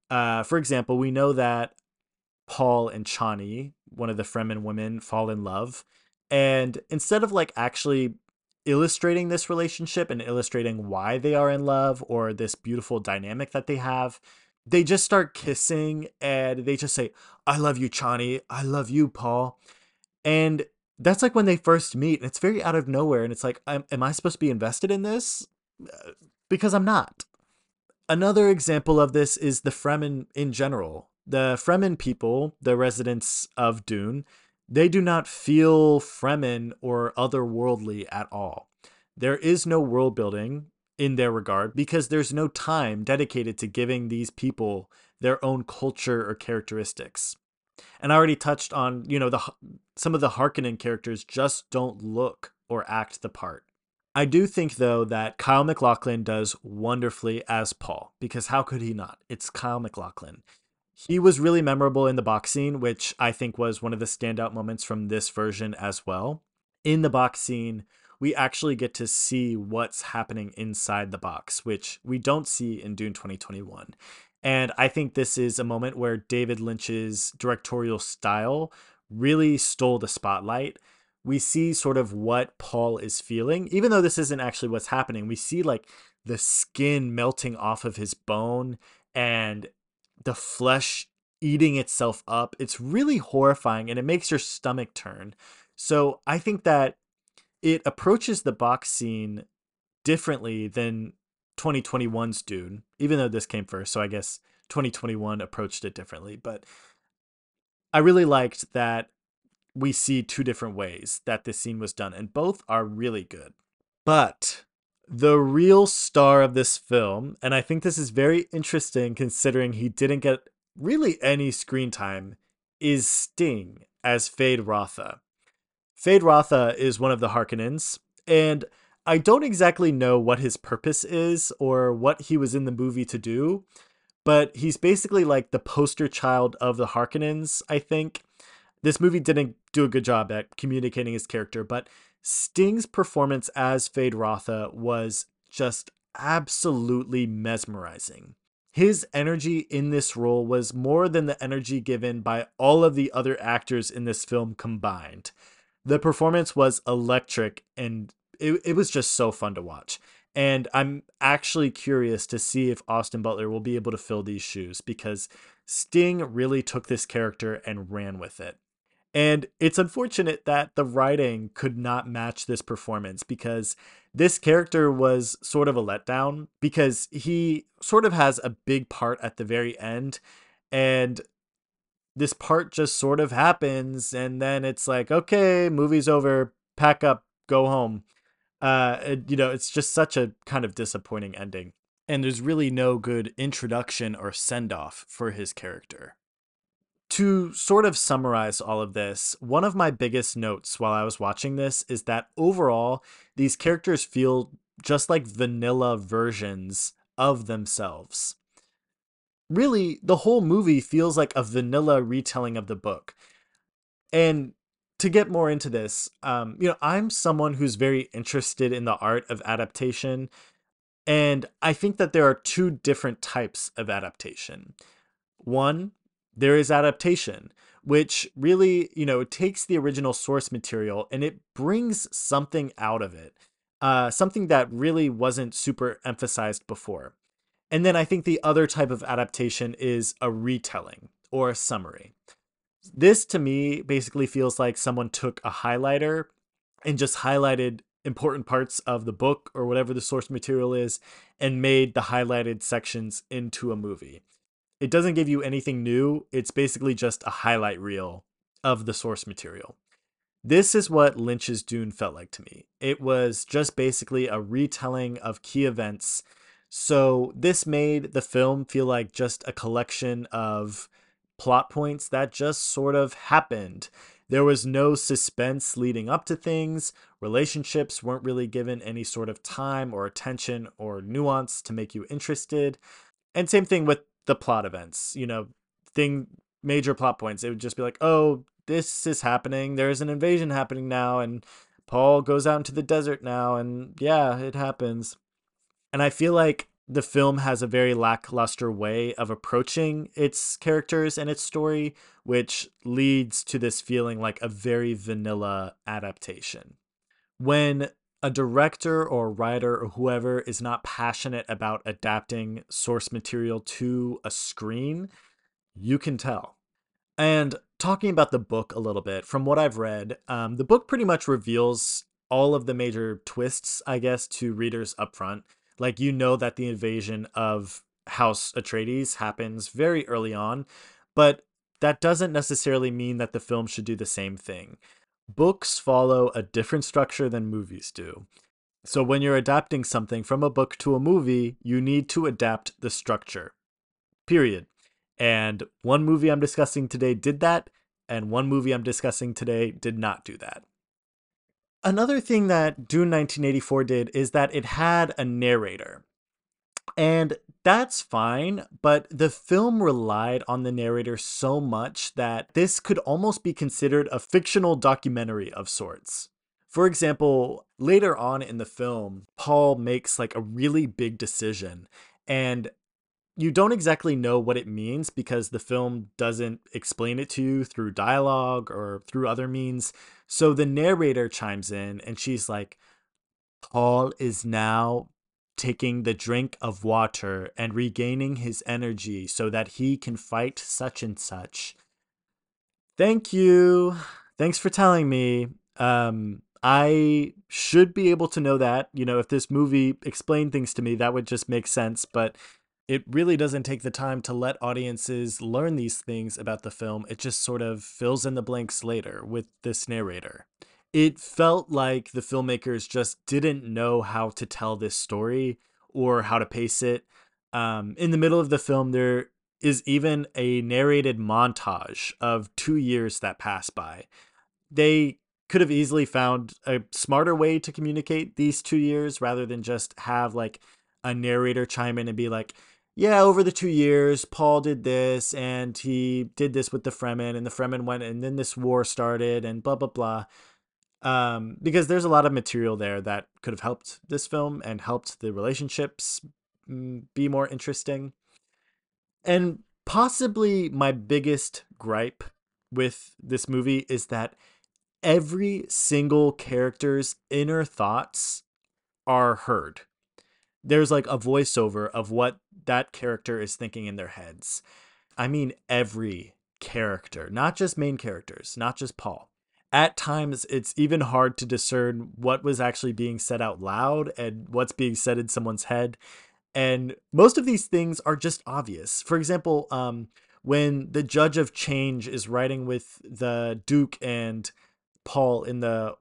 uh, for example, we know that Paul and Chani, one of the Fremen women, fall in love. And instead of like actually illustrating this relationship and illustrating why they are in love or this beautiful dynamic that they have they just start kissing and they just say i love you chani i love you paul and that's like when they first meet and it's very out of nowhere and it's like am am i supposed to be invested in this because i'm not another example of this is the fremen in general the fremen people the residents of dune they do not feel Fremen or otherworldly at all. There is no world building in their regard because there's no time dedicated to giving these people their own culture or characteristics. And I already touched on, you know, the some of the Harkonnen characters just don't look or act the part. I do think though that Kyle MacLachlan does wonderfully as Paul because how could he not? It's Kyle MacLachlan. He was really memorable in the box scene, which I think was one of the standout moments from this version as well. In the box scene, we actually get to see what's happening inside the box, which we don't see in Dune 2021. And I think this is a moment where David Lynch's directorial style really stole the spotlight. We see sort of what Paul is feeling, even though this isn't actually what's happening. We see like the skin melting off of his bone and the flesh eating itself up. It's really horrifying and it makes your stomach turn. So I think that it approaches the box scene differently than 2021's Dune, even though this came first. So I guess 2021 approached it differently. But I really liked that we see two different ways that this scene was done, and both are really good. But the real star of this film, and I think this is very interesting considering he didn't get really any screen time, is Sting as Feyd-Rautha. Fade Rotha is one of the Harkonnens, and I don't exactly know what his purpose is or what he was in the movie to do, but he's basically like the poster child of the Harkonnens, I think. This movie didn't do a good job at communicating his character, but Sting's performance as Feyd-Rautha was just absolutely mesmerizing. His energy in this role was more than the energy given by all of the other actors in this film combined. The performance was electric and it, it was just so fun to watch. And I'm actually curious to see if Austin Butler will be able to fill these shoes because Sting really took this character and ran with it. And it's unfortunate that the writing could not match this performance because this character was sort of a letdown because he sort of has a big part at the very end. And this part just sort of happens. And then it's like, okay, movie's over, pack up, go home. Uh, you know, it's just such a kind of disappointing ending. And there's really no good introduction or send off for his character. To sort of summarize all of this, one of my biggest notes while I was watching this is that overall, these characters feel just like vanilla versions of themselves. Really, the whole movie feels like a vanilla retelling of the book. And to get more into this, um, you know, I'm someone who's very interested in the art of adaptation. And I think that there are two different types of adaptation. One there is adaptation, which really, you know, takes the original source material and it brings something out of it, uh, something that really wasn't super emphasized before. And then I think the other type of adaptation is a retelling or a summary. This to me basically feels like someone took a highlighter and just highlighted important parts of the book or whatever the source material is and made the highlighted sections into a movie. It doesn't give you anything new. It's basically just a highlight reel of the source material. This is what Lynch's Dune felt like to me. It was just basically a retelling of key events. So this made the film feel like just a collection of plot points that just sort of happened. There was no suspense leading up to things. Relationships weren't really given any sort of time or attention or nuance to make you interested. And same thing with the plot events, you know, thing major plot points. It would just be like, "Oh, this is happening. There's an invasion happening now and Paul goes out into the desert now and yeah, it happens." And I feel like the film has a very lackluster way of approaching its characters and its story, which leads to this feeling like a very vanilla adaptation. When a director or writer or whoever is not passionate about adapting source material to a screen, you can tell. And talking about the book a little bit, from what I've read, um, the book pretty much reveals all of the major twists, I guess, to readers up front. Like, you know that the invasion of House Atreides happens very early on, but that doesn't necessarily mean that the film should do the same thing books follow a different structure than movies do. So when you're adapting something from a book to a movie, you need to adapt the structure. Period. And one movie I'm discussing today did that, and one movie I'm discussing today did not do that. Another thing that Dune 1984 did is that it had a narrator. And that's fine, but the film relied on the narrator so much that this could almost be considered a fictional documentary of sorts. For example, later on in the film, Paul makes like a really big decision, and you don't exactly know what it means because the film doesn't explain it to you through dialogue or through other means. So the narrator chimes in and she's like, Paul is now taking the drink of water and regaining his energy so that he can fight such and such. Thank you. Thanks for telling me. Um, I should be able to know that. You know, if this movie explained things to me, that would just make sense. But it really doesn't take the time to let audiences learn these things about the film. It just sort of fills in the blanks later with this narrator it felt like the filmmakers just didn't know how to tell this story or how to pace it. Um, in the middle of the film, there is even a narrated montage of two years that pass by. They could have easily found a smarter way to communicate these two years rather than just have like a narrator chime in and be like, yeah, over the two years, Paul did this and he did this with the Fremen, and the Fremen went, and then this war started, and blah, blah, blah. Um, because there's a lot of material there that could have helped this film and helped the relationships mm, be more interesting. And possibly my biggest gripe with this movie is that every single character's inner thoughts are heard. There's like a voiceover of what that character is thinking in their heads. I mean, every character, not just main characters, not just Paul. At times, it's even hard to discern what was actually being said out loud and what's being said in someone's head. And most of these things are just obvious. For example, um, when the judge of change is riding with the Duke and Paul in the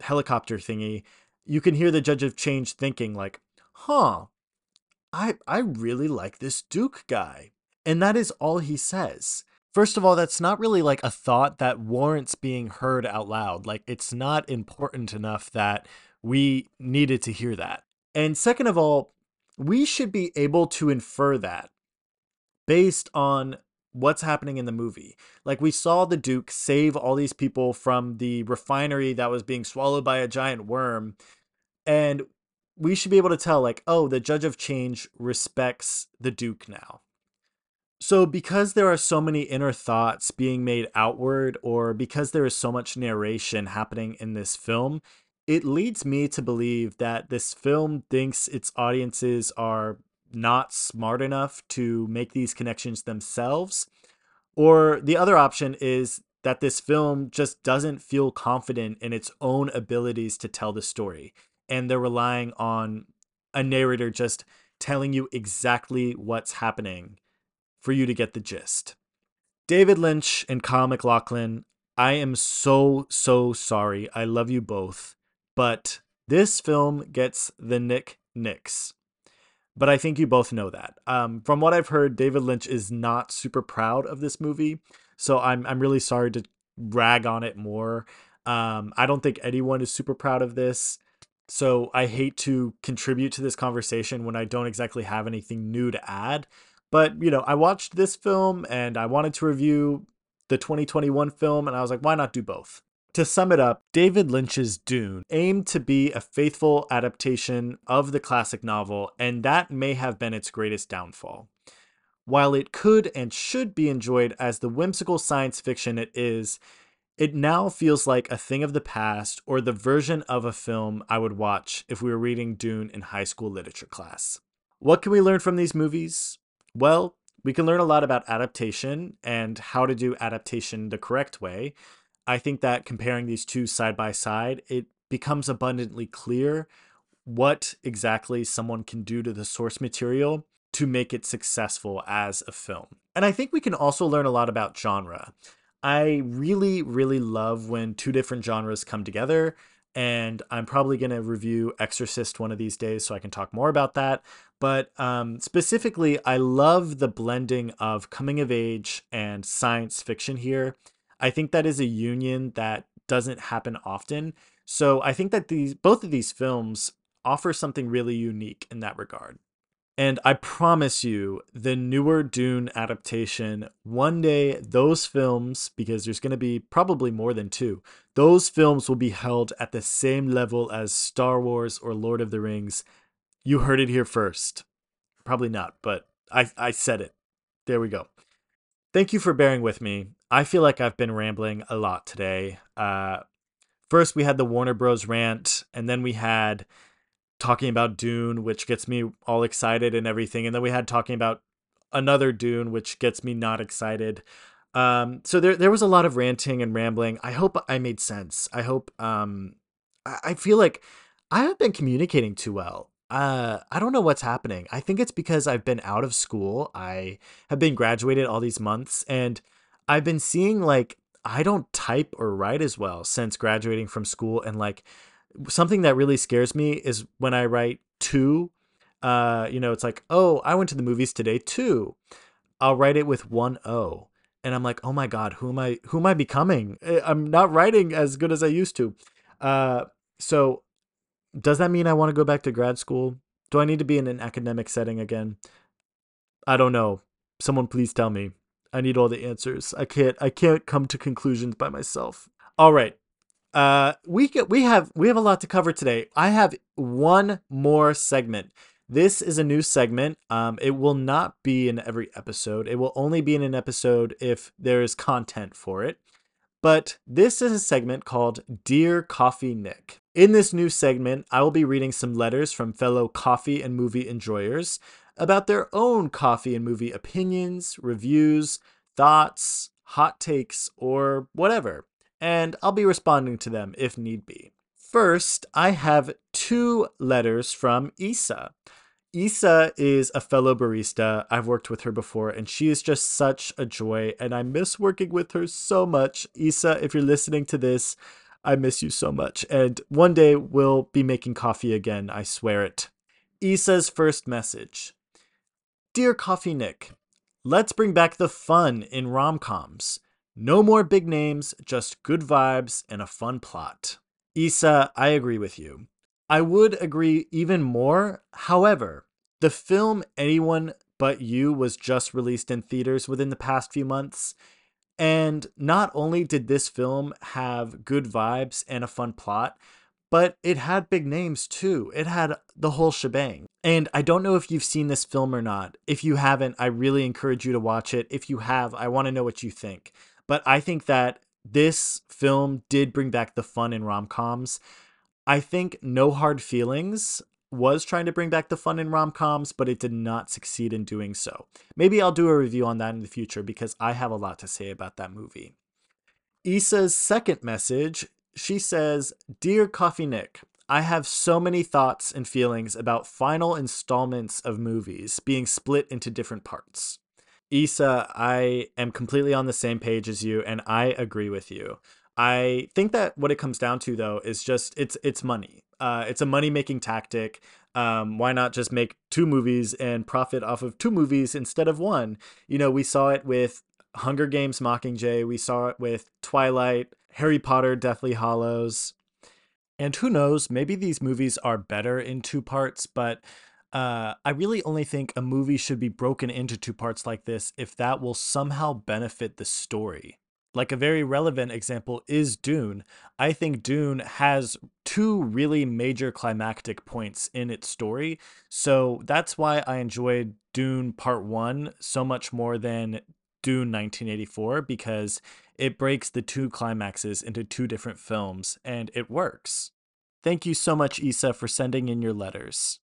helicopter thingy, you can hear the judge of change thinking like, "Huh, I I really like this Duke guy." And that is all he says. First of all, that's not really like a thought that warrants being heard out loud. Like it's not important enough that we needed to hear that. And second of all, we should be able to infer that based on what's happening in the movie. Like we saw the Duke save all these people from the refinery that was being swallowed by a giant worm and we should be able to tell like oh the judge of change respects the Duke now. So because there are so many inner thoughts being made outward or because there is so much narration happening in this film, it leads me to believe that this film thinks its audiences are not smart enough to make these connections themselves. Or the other option is that this film just doesn't feel confident in its own abilities to tell the story. And they're relying on a narrator just telling you exactly what's happening for you to get the gist. David Lynch and Kyle MacLachlan, I am so, so sorry. I love you both. But this film gets the Nick Nicks but I think you both know that. Um, from what I've heard, David Lynch is not super proud of this movie, so I'm I'm really sorry to rag on it more. Um, I don't think anyone is super proud of this, so I hate to contribute to this conversation when I don't exactly have anything new to add. But you know, I watched this film and I wanted to review the 2021 film, and I was like, why not do both? To sum it up, David Lynch's Dune aimed to be a faithful adaptation of the classic novel, and that may have been its greatest downfall. While it could and should be enjoyed as the whimsical science fiction it is, it now feels like a thing of the past or the version of a film I would watch if we were reading Dune in high school literature class. What can we learn from these movies? Well, we can learn a lot about adaptation and how to do adaptation the correct way, I think that comparing these two side by side, it becomes abundantly clear what exactly someone can do to the source material to make it successful as a film. And I think we can also learn a lot about genre. I really, really love when two different genres come together. And I'm probably going to review Exorcist one of these days so I can talk more about that. But um, specifically, I love the blending of coming of age and science fiction here. I think that is a union that doesn't happen often. So I think that these both of these films offer something really unique in that regard. And I promise you, the newer Dune adaptation, one day those films, because there's going to be probably more than two, those films will be held at the same level as Star Wars or Lord of the Rings. You heard it here first. Probably not, but I, I said it. There we go. Thank you for bearing with me. I feel like I've been rambling a lot today. Uh, first, we had the Warner Bros. rant, and then we had talking about Dune, which gets me all excited and everything. And then we had talking about another Dune, which gets me not excited. Um, so there, there was a lot of ranting and rambling. I hope I made sense. I hope, um, I, I feel like I haven't been communicating too well uh, I don't know what's happening. I think it's because I've been out of school. I have been graduated all these months and I've been seeing like I don't type or write as well since graduating from school and like something that really scares me is when I write two. uh you know it's like, "Oh, I went to the movies today too." I'll write it with one O. and I'm like, oh my god, who am I? Who am I becoming? Eh, I'm not writing as good as I used to. Uh, so does that mean I want to go back to grad school? Do I need to be in an academic setting again? I don't know. Someone please tell me. I need all the answers. I can't I can't come to conclusions by myself. All right. Uh we get, we have we have a lot to cover today. I have one more segment. This is a new segment. Um it will not be in every episode. It will only be in an episode if there is content for it. But this is a segment called Dear Coffee Nick. In this new segment, I will be reading some letters from fellow coffee and movie enjoyers about their own coffee and movie opinions, reviews, thoughts, hot takes, or whatever. And I'll be responding to them if need be. First, I have two letters from Isa. Isa is a fellow barista. I've worked with her before, and she is just such a joy, and I miss working with her so much. Isa, if you're listening to this, I miss you so much. And one day we'll be making coffee again, I swear it. Isa's first message Dear Coffee Nick, let's bring back the fun in rom coms. No more big names, just good vibes and a fun plot. Isa, I agree with you. I would agree even more. However, the film Anyone But You was just released in theaters within the past few months. And not only did this film have good vibes and a fun plot, but it had big names too. It had the whole shebang. And I don't know if you've seen this film or not. If you haven't, I really encourage you to watch it. If you have, I want to know what you think. But I think that this film did bring back the fun in rom coms. I think No Hard Feelings was trying to bring back the fun in rom coms, but it did not succeed in doing so. Maybe I'll do a review on that in the future because I have a lot to say about that movie. Isa's second message she says, Dear Coffee Nick, I have so many thoughts and feelings about final installments of movies being split into different parts. Isa, I am completely on the same page as you, and I agree with you. I think that what it comes down to though is just it's it's money. Uh, it's a money making tactic. Um, why not just make two movies and profit off of two movies instead of one? You know, we saw it with Hunger Games Mockingjay. We saw it with Twilight, Harry Potter, Deathly Hallows. And who knows, maybe these movies are better in two parts, but uh, I really only think a movie should be broken into two parts like this if that will somehow benefit the story like a very relevant example is Dune. I think Dune has two really major climactic points in its story. So that's why I enjoyed Dune Part 1 so much more than Dune 1984 because it breaks the two climaxes into two different films and it works. Thank you so much Isa for sending in your letters.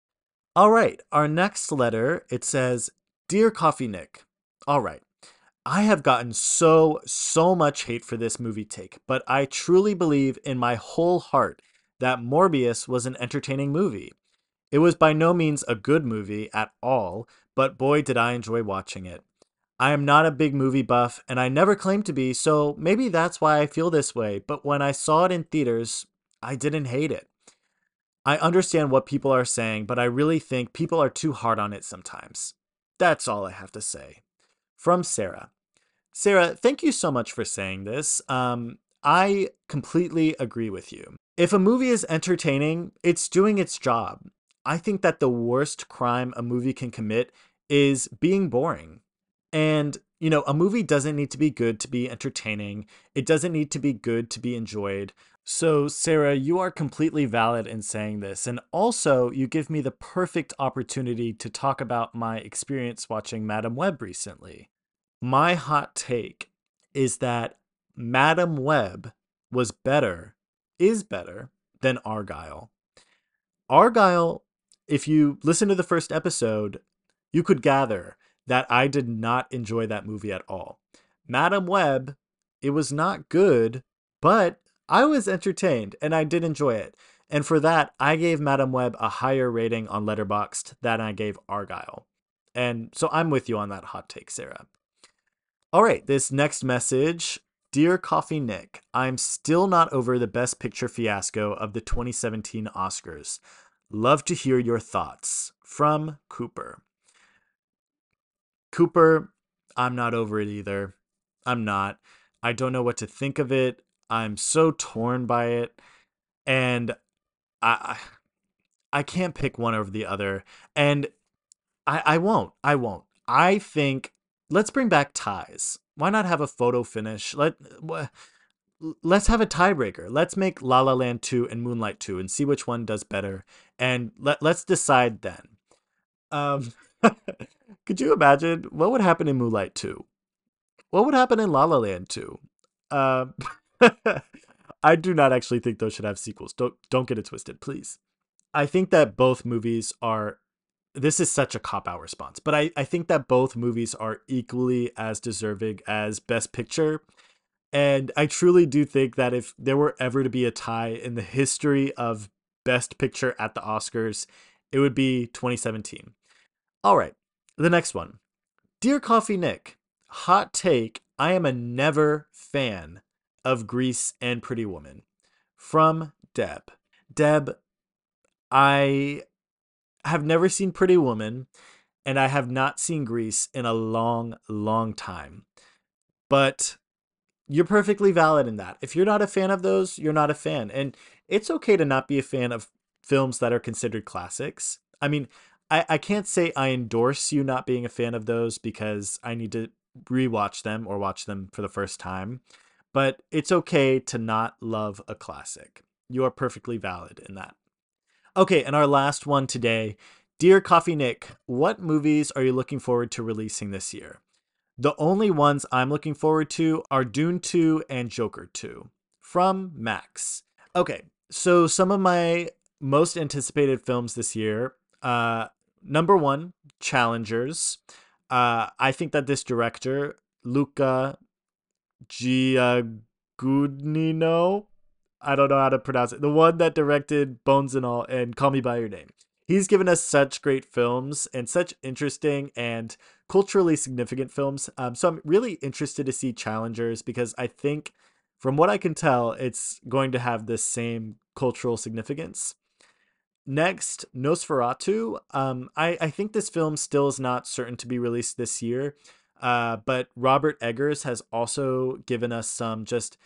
All right, our next letter, it says, "Dear Coffee Nick. All right. I have gotten so, so much hate for this movie take, but I truly believe in my whole heart that Morbius was an entertaining movie. It was by no means a good movie at all, but boy, did I enjoy watching it. I am not a big movie buff, and I never claimed to be, so maybe that's why I feel this way, but when I saw it in theaters, I didn't hate it. I understand what people are saying, but I really think people are too hard on it sometimes. That's all I have to say from Sarah. Sarah, thank you so much for saying this. Um, I completely agree with you. If a movie is entertaining, it's doing its job. I think that the worst crime a movie can commit is being boring. And, you know, a movie doesn't need to be good to be entertaining, it doesn't need to be good to be enjoyed. So, Sarah, you are completely valid in saying this. And also, you give me the perfect opportunity to talk about my experience watching Madame Web recently. My hot take is that Madame Web was better, is better than Argylle. Argylle, if you listen to the first episode, you could gather that I did not enjoy that movie at all. Madame Web, it was not good, but I was entertained and I did enjoy it. And for that, I gave Madame Web a higher rating on Letterboxd than I gave Argylle. And so I'm with you on that hot take, Sarah. All right, this next message Dear Coffee Nick, I'm still not over the Best Picture fiasco of the 2017 Oscars. Love to hear your thoughts. From Cooper. Cooper, I'm not over it either. I'm not. I don't know what to think of it. I'm so torn by it. And I I can't pick one over the other. And I I won't. I won't. I think let's bring back ties. Why not have a photo finish? Let let's have a tiebreaker. Let's make La La Land 2 and Moonlight 2 and see which one does better. And let let's decide then. Um could you imagine what would happen in Moonlight 2? What would happen in La La Land 2? Um I do not actually think those should have sequels. Don't don't get it twisted, please. I think that both movies are this is such a cop out response, but I, I think that both movies are equally as deserving as Best Picture. And I truly do think that if there were ever to be a tie in the history of Best Picture at the Oscars, it would be 2017. All right, the next one. Dear Coffee Nick, hot take I am a never fan of Grease and Pretty Woman. From Deb. Deb, I have never seen Pretty Woman and I have not seen Grease in a long, long time. But you're perfectly valid in that. If you're not a fan of those, you're not a fan. And it's okay to not be a fan of films that are considered classics. I mean, I, I can't say I endorse you not being a fan of those because I need to rewatch them or watch them for the first time. But it's okay to not love a classic. You are perfectly valid in that. Okay, and our last one today. Dear Coffee Nick, what movies are you looking forward to releasing this year? The only ones I'm looking forward to are Dune 2 and Joker 2 from Max. Okay, so some of my most anticipated films this year. Uh, number one, Challengers. Uh, I think that this director, Luca Guadagnino, I don't know how to pronounce it, the one that directed Bones and All and Call Me By Your Name. He's given us such great films and such interesting and culturally significant films. Um, so I'm really interested to see Challengers because I think, from what I can tell, it's going to have the same cultural significance. Next, Nosferatu. Um, I, I think this film still is not certain to be released this year, uh, but Robert Eggers has also given us some just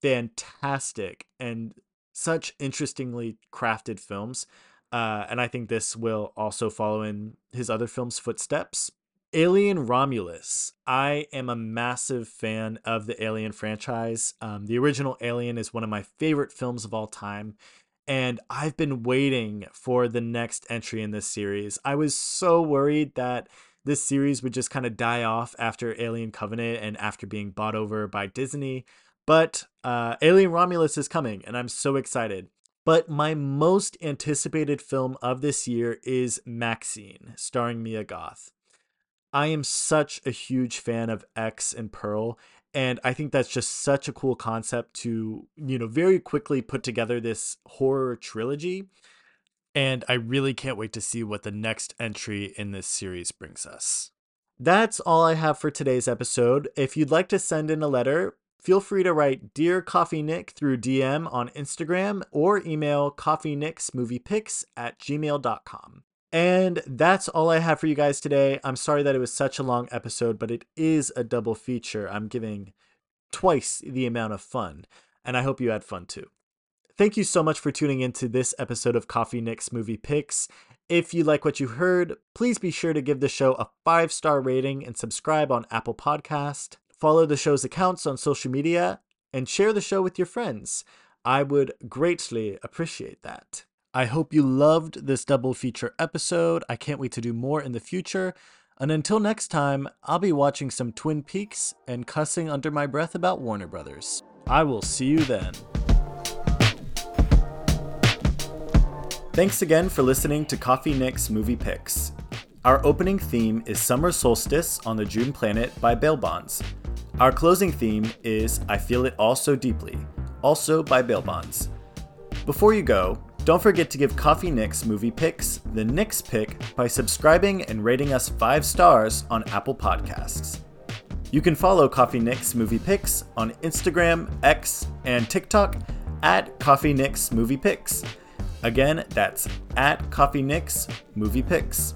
fantastic and such interestingly crafted films. Uh, and I think this will also follow in his other films' footsteps. Alien Romulus. I am a massive fan of the Alien franchise. Um, the original Alien is one of my favorite films of all time and I've been waiting for the next entry in this series. I was so worried that this series would just kind of die off after Alien Covenant and after being bought over by Disney. But uh, Alien Romulus is coming, and I'm so excited. But my most anticipated film of this year is Maxine, starring Mia Goth. I am such a huge fan of X and Pearl, and i think that's just such a cool concept to you know very quickly put together this horror trilogy and i really can't wait to see what the next entry in this series brings us. That's all i have for today's episode. If you'd like to send in a letter feel free to write dear coffee nick through dm on instagram or email coffeenicksmoviepics at gmail.com and that's all I have for you guys today. I'm sorry that it was such a long episode, but it is a double feature. I'm giving twice the amount of fun, and I hope you had fun too. Thank you so much for tuning into this episode of Coffee Nick's Movie Picks. If you like what you heard, please be sure to give the show a five star rating and subscribe on Apple Podcast. Follow the show's accounts on social media and share the show with your friends. I would greatly appreciate that. I hope you loved this double feature episode. I can't wait to do more in the future. And until next time, I'll be watching some Twin Peaks and cussing under my breath about Warner Brothers. I will see you then. Thanks again for listening to Coffee Nick's Movie Picks. Our opening theme is Summer Solstice on the June Planet by Bail Bonds. Our closing theme is I Feel It All So Deeply, also by Bail Bonds. Before you go, don't forget to give Coffee Nick's movie picks the Nick's pick by subscribing and rating us five stars on Apple Podcasts. You can follow Coffee Nick's movie picks on Instagram, X, and TikTok at Coffee Nick's movie picks. Again, that's at Coffee Nick's movie picks.